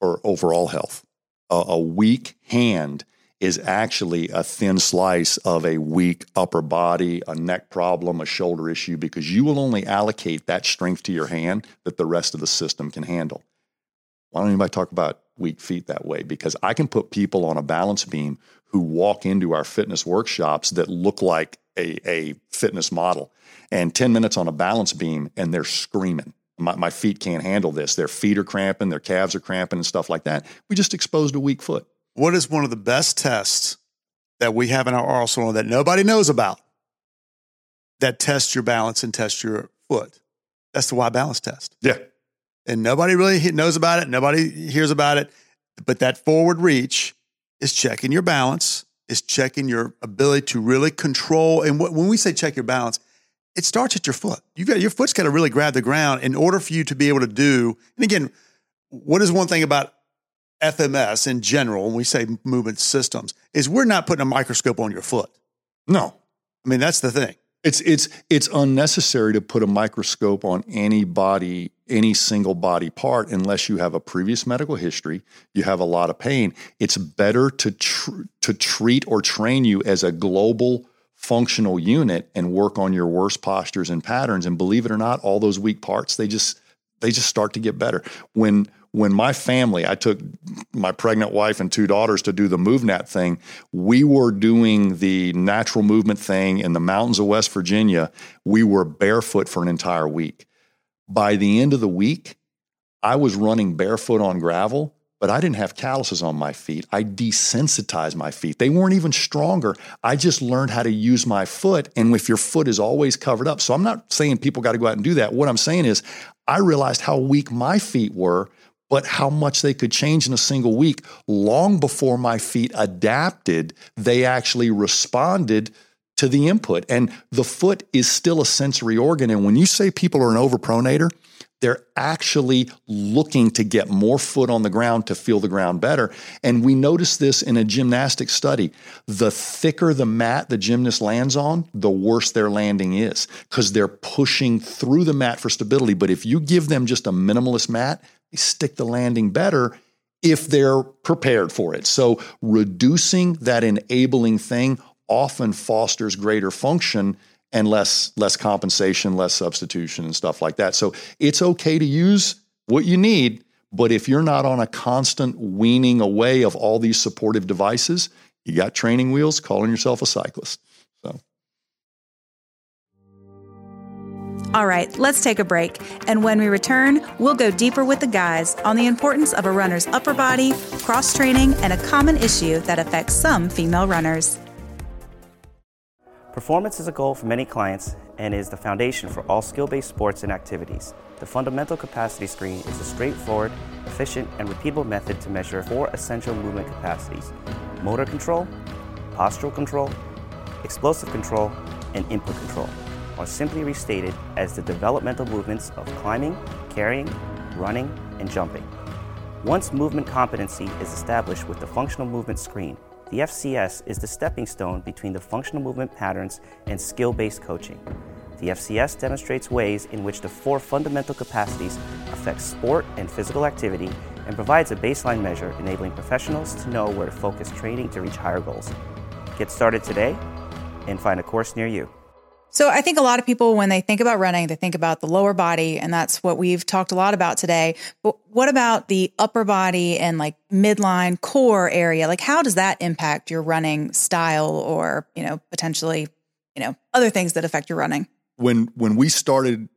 for overall health. A, a weak hand is actually a thin slice of a weak upper body, a neck problem, a shoulder issue, because you will only allocate that strength to your hand that the rest of the system can handle. Why don't anybody talk about weak feet that way? Because I can put people on a balance beam who walk into our fitness workshops that look like a, a fitness model and 10 minutes on a balance beam and they're screaming. My, my feet can't handle this. Their feet are cramping, their calves are cramping, and stuff like that. We just exposed a weak foot. What is one of the best tests that we have in our arsenal that nobody knows about that tests your balance and tests your foot? That's the Y balance test. Yeah. And nobody really knows about it. Nobody hears about it. But that forward reach is checking your balance, is checking your ability to really control. And when we say check your balance, it starts at your foot. You've got your foot's got to really grab the ground in order for you to be able to do. And again, what is one thing about FMS in general, when we say movement systems, is we're not putting a microscope on your foot. No. I mean, that's the thing. It's it's it's unnecessary to put a microscope on any body, any single body part, unless you have a previous medical history, you have a lot of pain. It's better to tr- to treat or train you as a global functional unit and work on your worst postures and patterns. And believe it or not, all those weak parts they just they just start to get better. When when my family, I took my pregnant wife and two daughters to do the MovNat thing, we were doing the natural movement thing in the mountains of West Virginia. We were barefoot for an entire week. By the end of the week, I was running barefoot on gravel, but I didn't have calluses on my feet. I desensitized my feet. They weren't even stronger. I just learned how to use my foot. And if your foot is always covered up, so I'm not saying people got to go out and do that. What I'm saying is, I realized how weak my feet were but how much they could change in a single week. Long before my feet adapted, they actually responded to the input. And the foot is still a sensory organ. And when you say people are an overpronator, they're actually looking to get more foot on the ground to feel the ground better. And we noticed this in a gymnastic study. The thicker the mat the gymnast lands on, the worse their landing is because they're pushing through the mat for stability. But if you give them just a minimalist mat, stick the landing better if they're prepared for it. So reducing that enabling thing often fosters greater function and less less compensation, less substitution and stuff like that. So it's okay to use what you need, but if you're not on a constant weaning away of all these supportive devices, you got training wheels calling yourself a cyclist. All right, let's take a break. And when we return, we'll go deeper with the guys on the importance of a runner's upper body, cross training, and a common issue that affects some female runners. Performance is a goal for many clients and is the foundation for all skill based sports and activities. The fundamental capacity screen is a straightforward, efficient, and repeatable method to measure four essential movement capacities motor control, postural control, explosive control, and input control are simply restated as the developmental movements of climbing, carrying, running, and jumping. Once movement competency is established with the functional movement screen, the FCS is the stepping stone between the functional movement patterns and skill based coaching. The FCS demonstrates ways in which the four fundamental capacities affect sport and physical activity and provides a baseline measure enabling professionals to know where to focus training to reach higher goals. Get started today and find a course near you. So I think a lot of people, when they think about running, they think about the lower body, and that's what we've talked a lot about today. But what about the upper body and like midline core area? Like, how does that impact your running style, or you know, potentially, you know, other things that affect your running? When when we started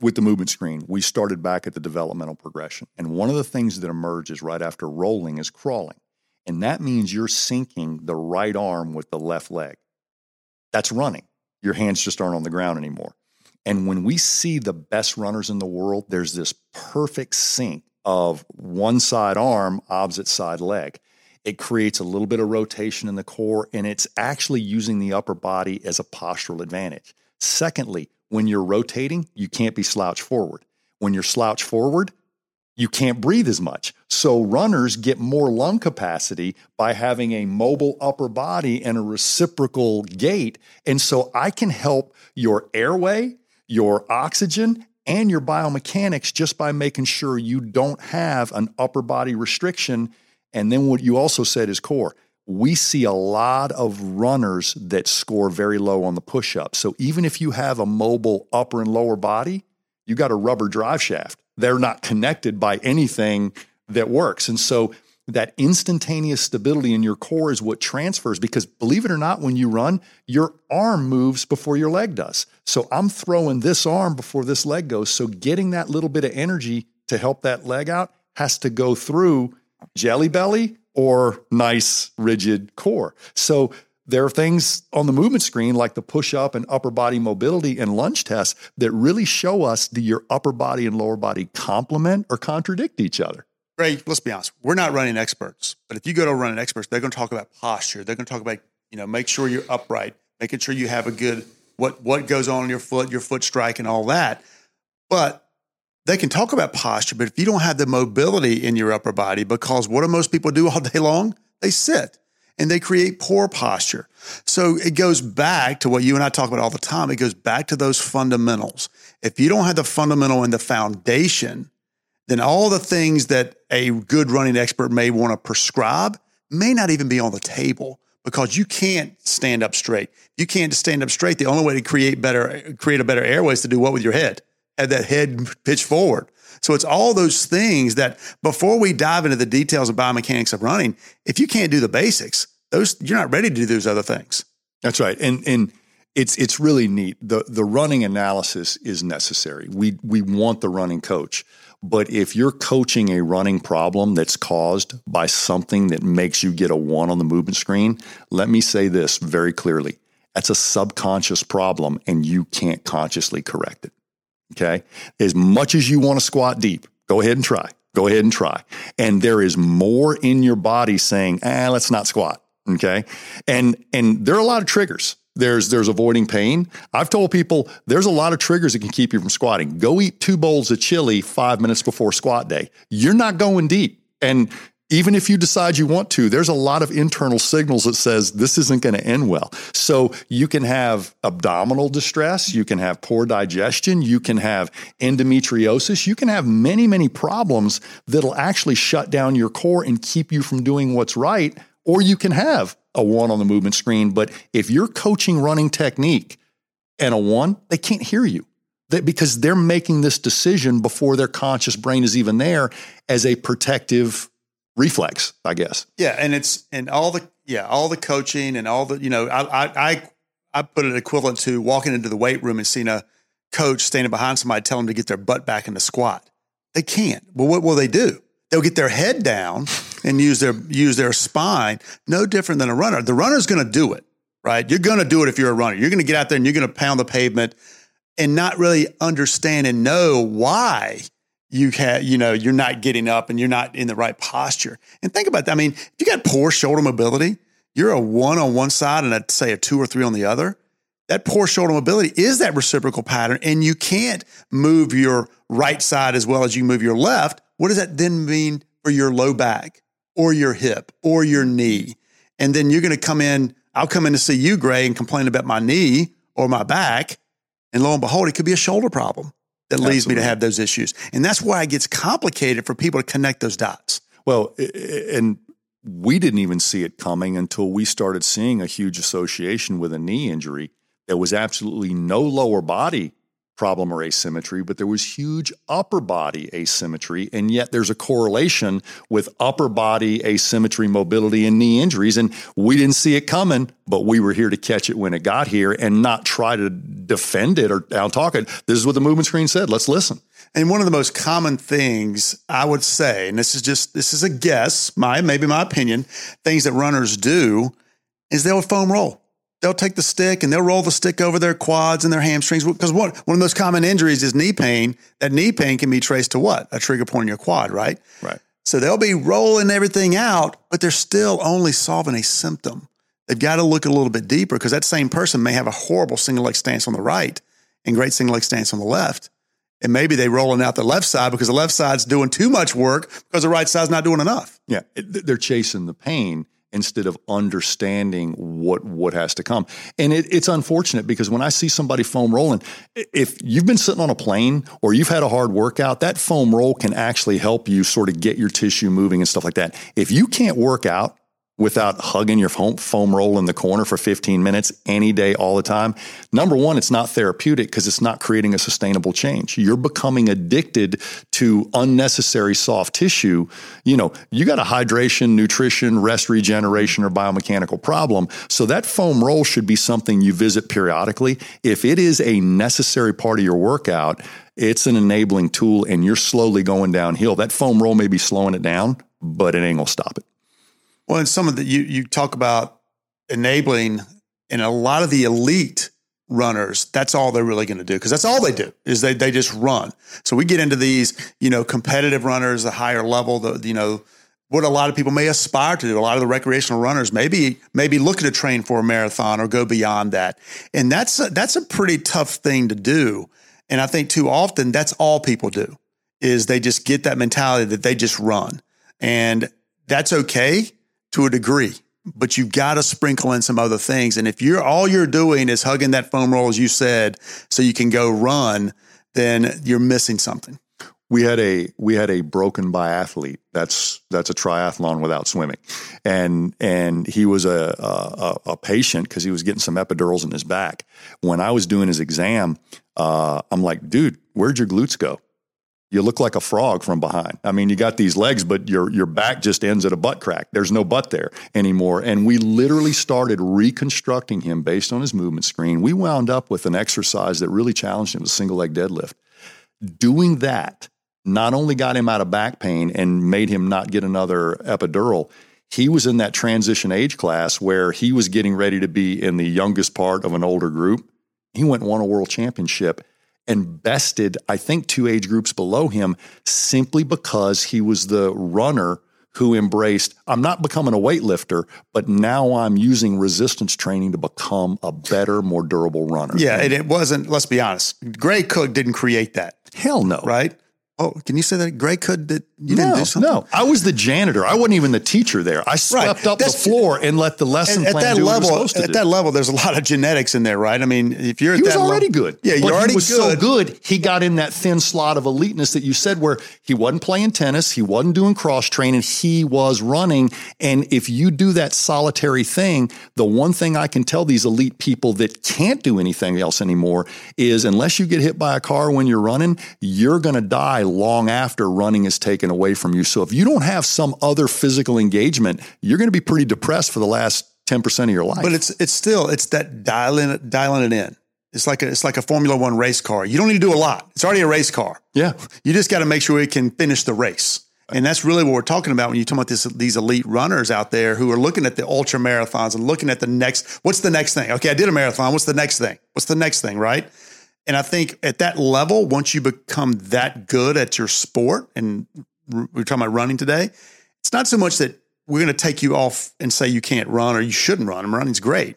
with the movement screen, we started back at the developmental progression, and one of the things that emerges right after rolling is crawling, and that means you're syncing the right arm with the left leg. That's running your hands just aren't on the ground anymore. And when we see the best runners in the world, there's this perfect sync of one side arm, opposite side leg. It creates a little bit of rotation in the core, and it's actually using the upper body as a postural advantage. Secondly, when you're rotating, you can't be slouched forward. When you're slouched forward, you can't breathe as much. So runners get more lung capacity by having a mobile upper body and a reciprocal gait. And so I can help your airway, your oxygen, and your biomechanics just by making sure you don't have an upper body restriction. And then what you also said is core. we see a lot of runners that score very low on the push up. So even if you have a mobile upper and lower body, you got a rubber drive shaft. They're not connected by anything that works. And so that instantaneous stability in your core is what transfers because believe it or not, when you run, your arm moves before your leg does. So I'm throwing this arm before this leg goes. So getting that little bit of energy to help that leg out has to go through jelly belly or nice rigid core. So there are things on the movement screen like the push up and upper body mobility and lunge tests that really show us do your upper body and lower body complement or contradict each other. Gray, let's be honest. We're not running experts, but if you go to running experts, they're going to talk about posture. They're going to talk about, you know, make sure you're upright, making sure you have a good what what goes on in your foot, your foot strike, and all that. But they can talk about posture, but if you don't have the mobility in your upper body, because what do most people do all day long? They sit and they create poor posture. So it goes back to what you and I talk about all the time. It goes back to those fundamentals. If you don't have the fundamental and the foundation, then all the things that a good running expert may want to prescribe may not even be on the table because you can't stand up straight. You can't stand up straight. The only way to create better, create a better airway is to do what with your head? Have that head pitch forward. So it's all those things that before we dive into the details of biomechanics of running, if you can't do the basics, those you're not ready to do those other things. That's right. And and it's it's really neat. The the running analysis is necessary. We we want the running coach. But if you're coaching a running problem that's caused by something that makes you get a one on the movement screen, let me say this very clearly. That's a subconscious problem and you can't consciously correct it. Okay. As much as you want to squat deep, go ahead and try. Go ahead and try. And there is more in your body saying, ah, let's not squat. Okay. And, and there are a lot of triggers. There's there's avoiding pain. I've told people there's a lot of triggers that can keep you from squatting. Go eat two bowls of chili five minutes before squat day. You're not going deep. And even if you decide you want to, there's a lot of internal signals that says this isn't going to end well. So you can have abdominal distress, you can have poor digestion, you can have endometriosis, you can have many, many problems that'll actually shut down your core and keep you from doing what's right. Or you can have a one on the movement screen. But if you're coaching running technique and a one, they can't hear you because they're making this decision before their conscious brain is even there as a protective reflex, I guess. Yeah, and it's and all the yeah all the coaching and all the you know I I I, put it equivalent to walking into the weight room and seeing a coach standing behind somebody tell them to get their butt back in the squat. They can't. Well, what will they do? They'll get their head down and use their use their spine. No different than a runner. The runner's going to do it, right? You're going to do it if you're a runner. You're going to get out there and you're going to pound the pavement and not really understand and know why you can you know you're not getting up and you're not in the right posture. And think about that. I mean, if you got poor shoulder mobility, you're a one on one side and a, say a two or three on the other. That poor shoulder mobility is that reciprocal pattern, and you can't move your right side as well as you move your left. What does that then mean for your low back or your hip or your knee? And then you're going to come in. I'll come in to see you, Gray, and complain about my knee or my back. And lo and behold, it could be a shoulder problem that Absolutely. leads me to have those issues. And that's why it gets complicated for people to connect those dots. Well, and we didn't even see it coming until we started seeing a huge association with a knee injury. that was absolutely no lower body problem or asymmetry, but there was huge upper body asymmetry. And yet there's a correlation with upper body asymmetry, mobility, and knee injuries. And we didn't see it coming, but we were here to catch it when it got here and not try to defend it or out talk it. This is what the movement screen said. Let's listen. And one of the most common things I would say, and this is just this is a guess, my maybe my opinion, things that runners do is they'll foam roll they'll take the stick and they'll roll the stick over their quads and their hamstrings because one, one of the most common injuries is knee pain. That knee pain can be traced to what? A trigger point in your quad, right? Right. So they'll be rolling everything out, but they're still only solving a symptom. They've got to look a little bit deeper because that same person may have a horrible single leg stance on the right and great single leg stance on the left. And maybe they're rolling out the left side because the left side's doing too much work because the right side's not doing enough. Yeah, they're chasing the pain instead of understanding what what has to come. And it, it's unfortunate because when I see somebody foam rolling, if you've been sitting on a plane or you've had a hard workout, that foam roll can actually help you sort of get your tissue moving and stuff like that. If you can't work out without hugging your foam, foam roll in the corner for 15 minutes any day, all the time. Number one, it's not therapeutic because it's not creating a sustainable change. You're becoming addicted to unnecessary soft tissue. You know, you got a hydration, nutrition, rest regeneration, or biomechanical problem. So that foam roll should be something you visit periodically. If it is a necessary part of your workout, it's an enabling tool and you're slowly going downhill. That foam roll may be slowing it down, but it ain't gonna stop it. Well, and some of the you you talk about enabling, and a lot of the elite runners, that's all they're really going to do because that's all they do is they they just run. So we get into these, you know, competitive runners, the higher level, the you know what a lot of people may aspire to do. A lot of the recreational runners maybe maybe looking to train for a marathon or go beyond that, and that's a, that's a pretty tough thing to do. And I think too often that's all people do is they just get that mentality that they just run, and that's okay to a degree, but you've got to sprinkle in some other things. And if you're all you're doing is hugging that foam roll, as you said, so you can go run, then you're missing something. We had a we had a broken biathlete. That's that's a triathlon without swimming, and and he was a a, a patient because he was getting some epidurals in his back. When I was doing his exam, uh, I'm like, dude, where'd your glutes go? You look like a frog from behind. I mean, you got these legs, but your your back just ends at a butt crack. There's no butt there anymore. And we literally started reconstructing him based on his movement screen. We wound up with an exercise that really challenged him, a single leg deadlift. Doing that not only got him out of back pain and made him not get another epidural, he was in that transition age class where he was getting ready to be in the youngest part of an older group. He went and won a world championship and bested, I think, two age groups below him simply because he was the runner who embraced, I'm not becoming a weightlifter, but now I'm using resistance training to become a better, more durable runner. Yeah, and it wasn't, let's be honest, Gray Cook didn't create that. Hell no. Right? Oh, can you say that Gray could that you no, didn't do something? No, I was the janitor. I wasn't even the teacher there. I swept right. up That's, the floor and let the lesson at, plan at that level. at do. that level, there's a lot of genetics in there, right? I mean, if you're at he was already level, good. Yeah, you're but already he was good. so good. He got in that thin slot of eliteness that you said, where he wasn't playing tennis, he wasn't doing cross training, he was running. And if you do that solitary thing, the one thing I can tell these elite people that can't do anything else anymore is, unless you get hit by a car when you're running, you're going to die long after running is taken away from you. So if you don't have some other physical engagement, you're going to be pretty depressed for the last 10% of your life. But it's it's still it's that dialing it dialing it in. It's like a, it's like a Formula One race car. You don't need to do a lot. It's already a race car. Yeah. You just got to make sure it can finish the race. And that's really what we're talking about when you talk about this, these elite runners out there who are looking at the ultra marathons and looking at the next, what's the next thing? Okay, I did a marathon. What's the next thing? What's the next thing, right? And I think at that level, once you become that good at your sport, and we're talking about running today, it's not so much that we're going to take you off and say you can't run or you shouldn't run. And running's great,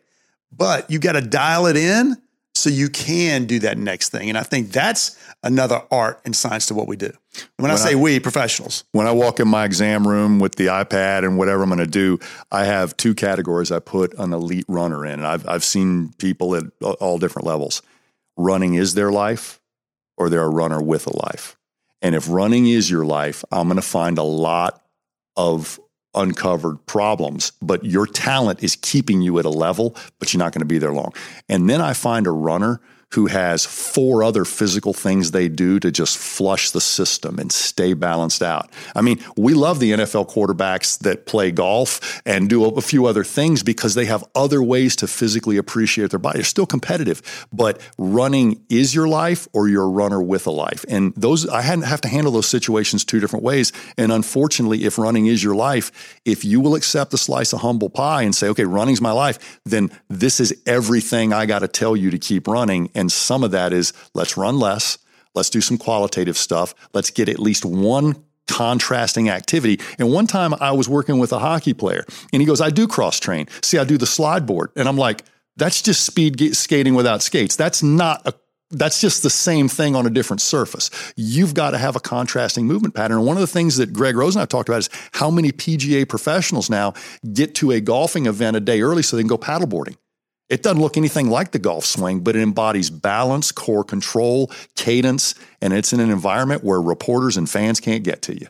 but you've got to dial it in so you can do that next thing. And I think that's another art and science to what we do. When, when I say I, we, professionals. When I walk in my exam room with the iPad and whatever I'm going to do, I have two categories I put an elite runner in. And I've, I've seen people at all different levels running is their life or they're a runner with a life. And if running is your life, I'm going to find a lot of uncovered problems, but your talent is keeping you at a level, but you're not going to be there long. And then I find a runner who has four other physical things they do to just flush the system and stay balanced out. I mean, we love the NFL quarterbacks that play golf and do a few other things because they have other ways to physically appreciate their body. They're still competitive, but running is your life or you're a runner with a life. And those, I have to handle those situations two different ways. And unfortunately, if running is your life, if you will accept a slice of humble pie and say, okay, running's my life, then this is everything I got to tell you to keep running and some of that is let's run less, let's do some qualitative stuff, let's get at least one contrasting activity. And one time I was working with a hockey player and he goes, I do cross train. See, I do the slide board. And I'm like, that's just speed skating without skates. That's not a that's just the same thing on a different surface. You've got to have a contrasting movement pattern. And one of the things that Greg Rose and I talked about is how many PGA professionals now get to a golfing event a day early so they can go paddleboarding. It doesn't look anything like the golf swing, but it embodies balance, core control, cadence, and it's in an environment where reporters and fans can't get to you.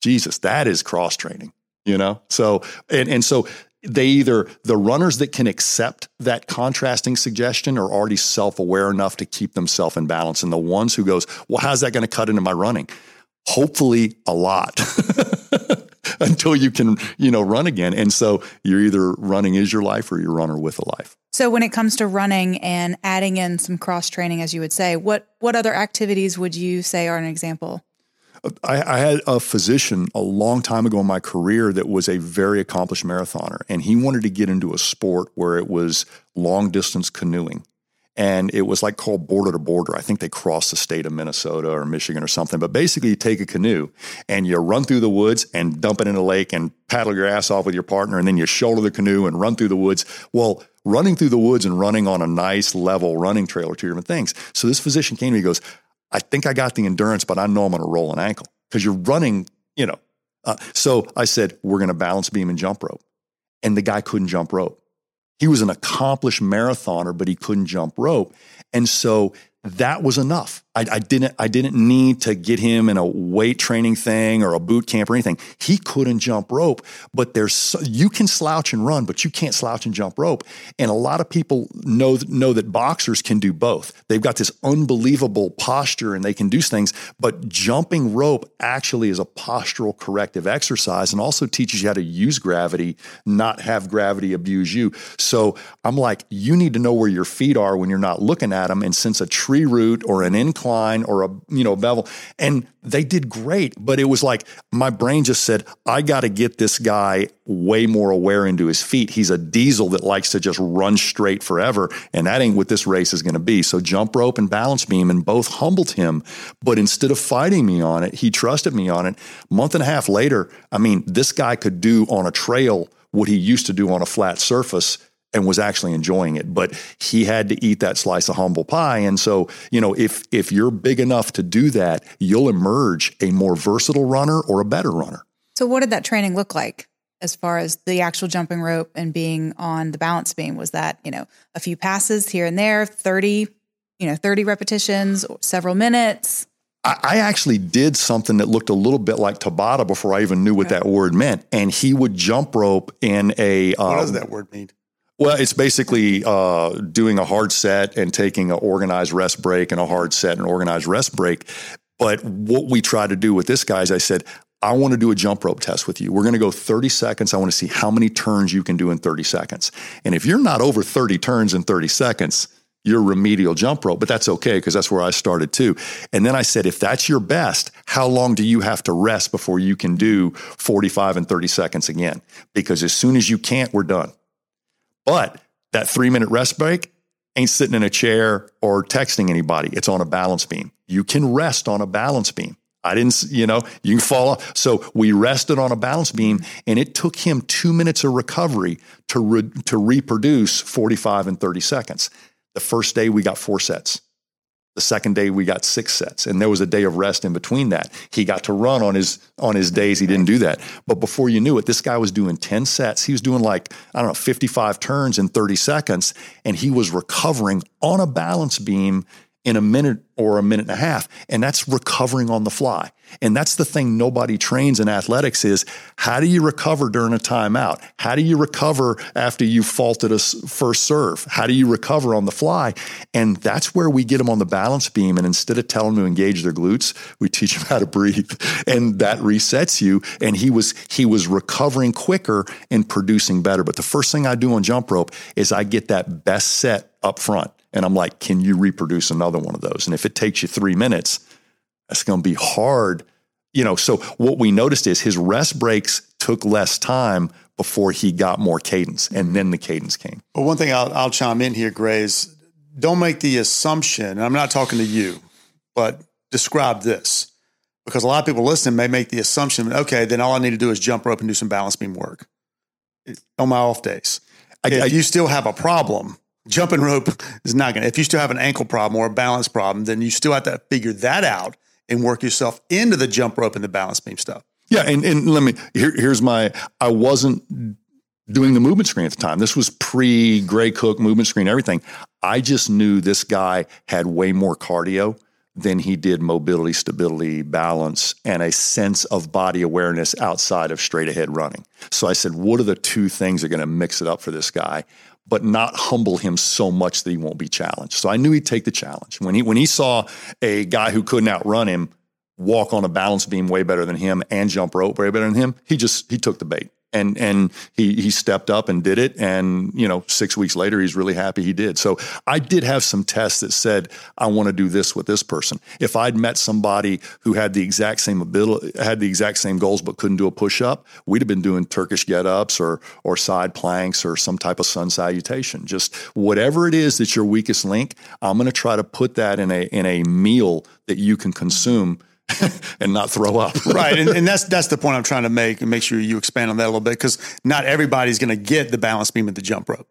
Jesus, that is cross training, you know? So, and, and so they either the runners that can accept that contrasting suggestion are already self-aware enough to keep themselves in balance and the ones who goes well how's that going to cut into my running hopefully a lot until you can you know run again. And so you're either running is your life or you're runner with a life. So when it comes to running and adding in some cross training as you would say what what other activities would you say are an example? I, I, had a physician a long time ago in my career that was a very accomplished marathoner, and he wanted to get into a sport where it was long distance canoeing. And it was like called border to border. I think they crossed the state of Minnesota or Michigan or something. But basically, you take a canoe and you run through the woods and dump it in a lake and paddle your ass off with your partner, and then you shoulder the canoe and run through the woods. Well, running through the woods and running on a nice level running trail are two different things. So this physician came to me, he goes, I think I got the endurance, but I know I'm going to roll an ankle because you're running, you know. Uh, so I said, we're going to balance beam and jump rope. And the guy couldn't jump rope. He was an accomplished marathoner, but he couldn't jump rope. And so that was enough. I, I, didn't I didn't need to get him in a weight training thing or a boot camp or anything. He couldn't jump rope, but there's you can slouch and run, but you can't slouch and jump rope. And a lot of people know know that boxers can do both. They've got this unbelievable posture and they can do things, but jumping rope actually is a postural corrective exercise and also teaches you how to use gravity, not have gravity abuse you. So I'm like, you need to know where your feet are when you're not looking at them. And since a tree root or an incline incline or a you know bevel. And they did great but it was like my brain just said i got to get this guy way more aware into his feet. He's a diesel that likes to just run straight forever and that ain't what this race is going to be. So jump rope and balance beam and both humbled him. But instead of fighting me on it he trusted me on it. Month and a half later i mean this guy could do on a trail what he used to do on a flat surface and was actually enjoying it but he had to eat that slice of humble pie and so you know if if you're big enough to do that you'll emerge a more versatile runner or a better runner so what did that training look like as far as the actual jumping rope and being on the balance beam was that you know a few passes here and there 30 you know 30 repetitions several minutes I actually did something that looked a little bit like Tabata before I even knew what that word meant. And he would jump rope in a. Um, what does um, that word mean? Well, it's basically uh, doing a hard set and taking an organized rest break and a hard set and organized rest break. But what we try to do with this guy is I said, I want to do a jump rope test with you. We're going to go 30 seconds. I want to see how many turns you can do in 30 seconds. And if you're not over 30 turns in 30 seconds, you're remedial jump rope, but that's okay because that's where I started too. And then I said, if that's your best, how long do you have to rest before you can do 45 and 30 seconds again? Because as soon as you can't, we're done. But that three minute rest break ain't sitting in a chair or texting anybody. It's on a balance beam. You can rest on a balance beam. I didn't, you know, you can fall off. So we rested on a balance beam and it took him two minutes of recovery to, re- to reproduce 45 and 30 seconds. The first day we got four sets. The second day we got six sets, and there was a day of rest in between that. He got to run on his on his days he didn't do that. But before you knew it, this guy was doing 10 sets. He was doing like, I don't know, 55 turns in 30 seconds, and he was recovering on a balance beam in a minute or a minute and a half. And that's recovering on the fly. And that's the thing nobody trains in athletics is how do you recover during a timeout? How do you recover after you faulted a first serve? How do you recover on the fly? And that's where we get them on the balance beam. And instead of telling them to engage their glutes, we teach them how to breathe. And that resets you. And he was he was recovering quicker and producing better. But the first thing I do on jump rope is I get that best set up front. And I'm like, can you reproduce another one of those? And if it takes you three minutes, that's going to be hard. You know, so what we noticed is his rest breaks took less time before he got more cadence, and then the cadence came. Well, one thing I'll, I'll chime in here, Gray, is don't make the assumption, and I'm not talking to you, but describe this because a lot of people listening may make the assumption, okay, then all I need to do is jump rope and do some balance beam work on my off days. I, if I, you still have a problem, jumping rope is not going to, if you still have an ankle problem or a balance problem, then you still have to figure that out and work yourself into the jump rope and the balance beam stuff. Yeah. And, and let me, here, here's my, I wasn't doing the movement screen at the time. This was pre Gray Cook movement screen, everything. I just knew this guy had way more cardio than he did mobility, stability, balance, and a sense of body awareness outside of straight ahead running. So I said, what are the two things that are going to mix it up for this guy? But not humble him so much that he won't be challenged. So I knew he'd take the challenge. When he when he saw a guy who couldn't outrun him walk on a balance beam way better than him and jump rope way better than him, he just he took the bait and and he he stepped up and did it and you know 6 weeks later he's really happy he did. So I did have some tests that said I want to do this with this person. If I'd met somebody who had the exact same ability had the exact same goals but couldn't do a push up, we'd have been doing Turkish get-ups or or side planks or some type of sun salutation. Just whatever it is that's your weakest link, I'm going to try to put that in a in a meal that you can consume and not throw up. right. And, and, that's that's the point I'm trying to make and make sure you expand on that a little bit because not everybody's going to get the balance beam at the jump rope.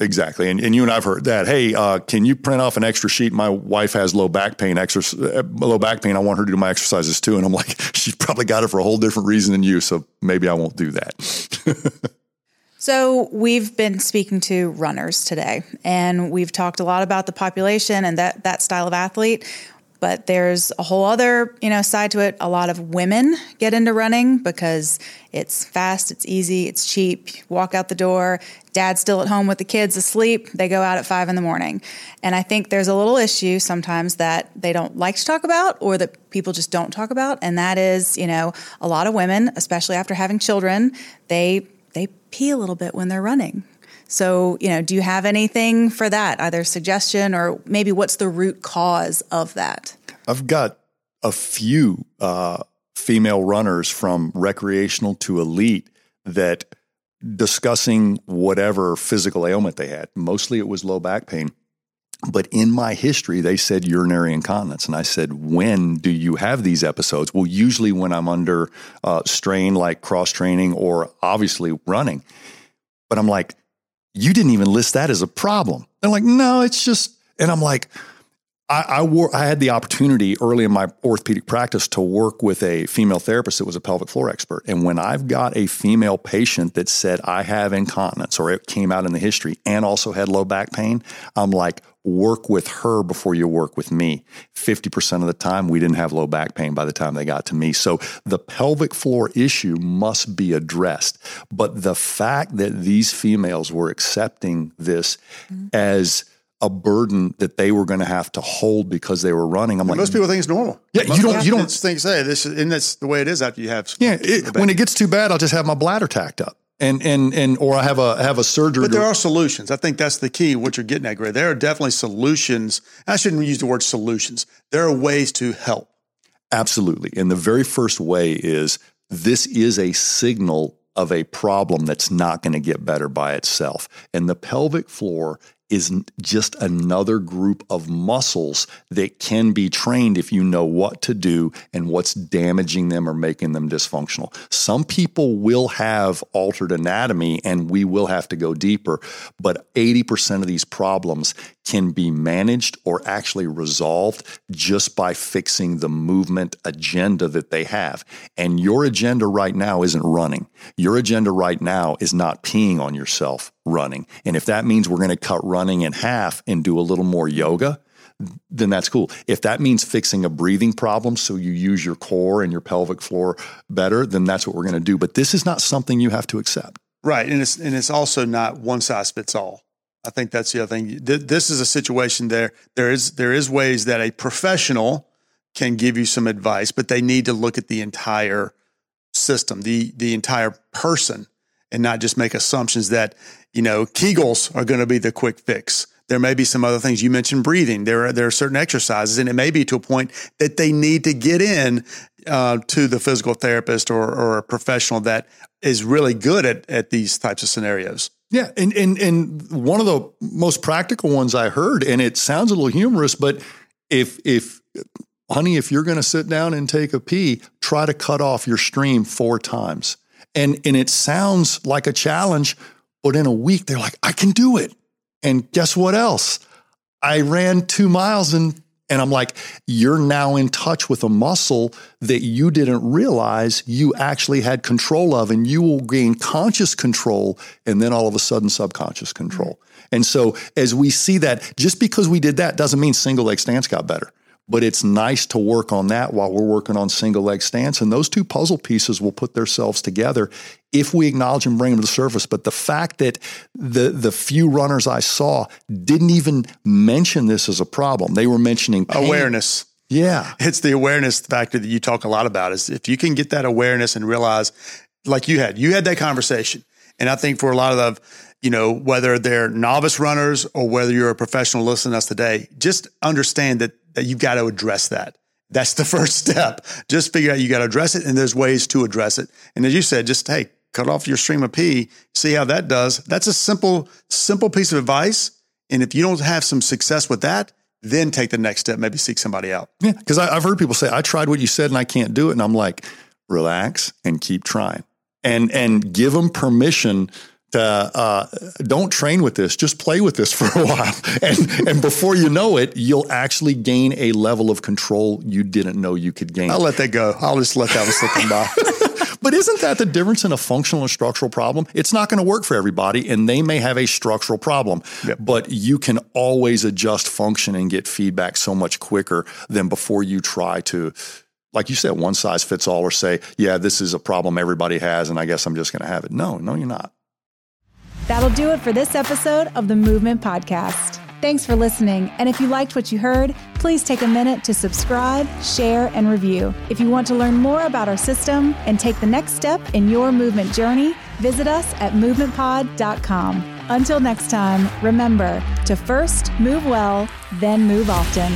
Exactly. And, and you and I've heard that. Hey, uh, can you print off an extra sheet? My wife has low back pain, exercise, uh, low back pain. I want her to do my exercises too. And I'm like, she's probably got it for a whole different reason than you. So maybe I won't do that. So, we've been speaking to runners today, and we've talked a lot about the population and that, that style of athlete. But there's a whole other, you know, side to it. A lot of women get into running because it's fast, it's easy, it's cheap. Walk out the door, dad's still at home with the kids asleep. They go out at five in the morning. And I think there's a little issue sometimes that they don't like to talk about or that people just don't talk about. And that is, you know, a lot of women, especially after having children, they they pee a little bit when they're running. So, you know, do you have anything for that, either suggestion or maybe what's the root cause of that? I've got a few uh, female runners from recreational to elite that discussing whatever physical ailment they had. Mostly it was low back pain. But in my history, they said urinary incontinence. And I said, when do you have these episodes? Well, usually when I'm under uh, strain, like cross training or obviously running. But I'm like, you didn't even list that as a problem. They're like, no, it's just, and I'm like, I, I, wore, I had the opportunity early in my orthopedic practice to work with a female therapist that was a pelvic floor expert. And when I've got a female patient that said, I have incontinence or it came out in the history and also had low back pain, I'm like, work with her before you work with me. 50% of the time, we didn't have low back pain by the time they got to me. So the pelvic floor issue must be addressed. But the fact that these females were accepting this mm-hmm. as a burden that they were going to have to hold because they were running. I'm and like, most people think it's normal. Yeah, most you don't. You don't think say this, and that's the way it is after you have. Yeah, it, when it gets too bad, I'll just have my bladder tacked up, and and and or I have a have a surgery. But there are solutions. I think that's the key. What you're getting at, Greg. There are definitely solutions. I shouldn't use the word solutions. There are ways to help. Absolutely, and the very first way is this is a signal of a problem that's not going to get better by itself. And the pelvic floor is just another group of muscles that can be trained if you know what to do and what's damaging them or making them dysfunctional. Some people will have altered anatomy and we will have to go deeper, but 80% of these problems can be managed or actually resolved just by fixing the movement agenda that they have. And your agenda right now isn't running. Your agenda right now is not peeing on yourself running. And if that means we're going to cut running in half and do a little more yoga, then that's cool. If that means fixing a breathing problem so you use your core and your pelvic floor better, then that's what we're going to do. But this is not something you have to accept. Right. And it's and it's also not one size fits all. I think that's the other thing. This is a situation there there is there is ways that a professional can give you some advice, but they need to look at the entire system, the the entire person and not just make assumptions that, you know, Kegels are going to be the quick fix. There may be some other things. You mentioned breathing. There are, there are certain exercises, and it may be to a point that they need to get in uh, to the physical therapist or, or a professional that is really good at, at these types of scenarios. Yeah, and, and and one of the most practical ones I heard, and it sounds a little humorous, but if if honey, if you're going to sit down and take a pee, try to cut off your stream four times. And, and it sounds like a challenge, but in a week, they're like, I can do it. And guess what else? I ran two miles and and I'm like, you're now in touch with a muscle that you didn't realize you actually had control of, and you will gain conscious control and then all of a sudden subconscious control. Mm-hmm. And so, as we see that, just because we did that doesn't mean single leg stance got better but it's nice to work on that while we're working on single leg stance. And those two puzzle pieces will put themselves together if we acknowledge and bring them to the surface. But the fact that the the few runners I saw didn't even mention this as a problem. They were mentioning pain. awareness. Yeah. It's the awareness factor that you talk a lot about is if you can get that awareness and realize like you had, you had that conversation. And I think for a lot of you know, whether they're novice runners or whether you're a professional listening to us today, just understand that that you've got to address that. That's the first step. Just figure out you got to address it and there's ways to address it. And as you said, just hey, cut off your stream of pee, see how that does. That's a simple, simple piece of advice. And if you don't have some success with that, then take the next step, maybe seek somebody out. Yeah. Cause I, I've heard people say, I tried what you said and I can't do it. And I'm like, relax and keep trying and, and give them permission to uh, don't train with this, just play with this for a while. And, and before you know it, you'll actually gain a level of control you didn't know you could gain. I'll let that go. I'll just let that one slip by. but isn't that the difference in a functional and structural problem? It's not going to work for everybody, and they may have a structural problem, yep. but you can always adjust function and get feedback so much quicker than before you try to like you said, one size fits all, or say, yeah, this is a problem everybody has, and I guess I'm just going to have it. No, no, you're not. That'll do it for this episode of the Movement Podcast. Thanks for listening. And if you liked what you heard, please take a minute to subscribe, share, and review. If you want to learn more about our system and take the next step in your movement journey, visit us at movementpod.com. Until next time, remember to first move well, then move often.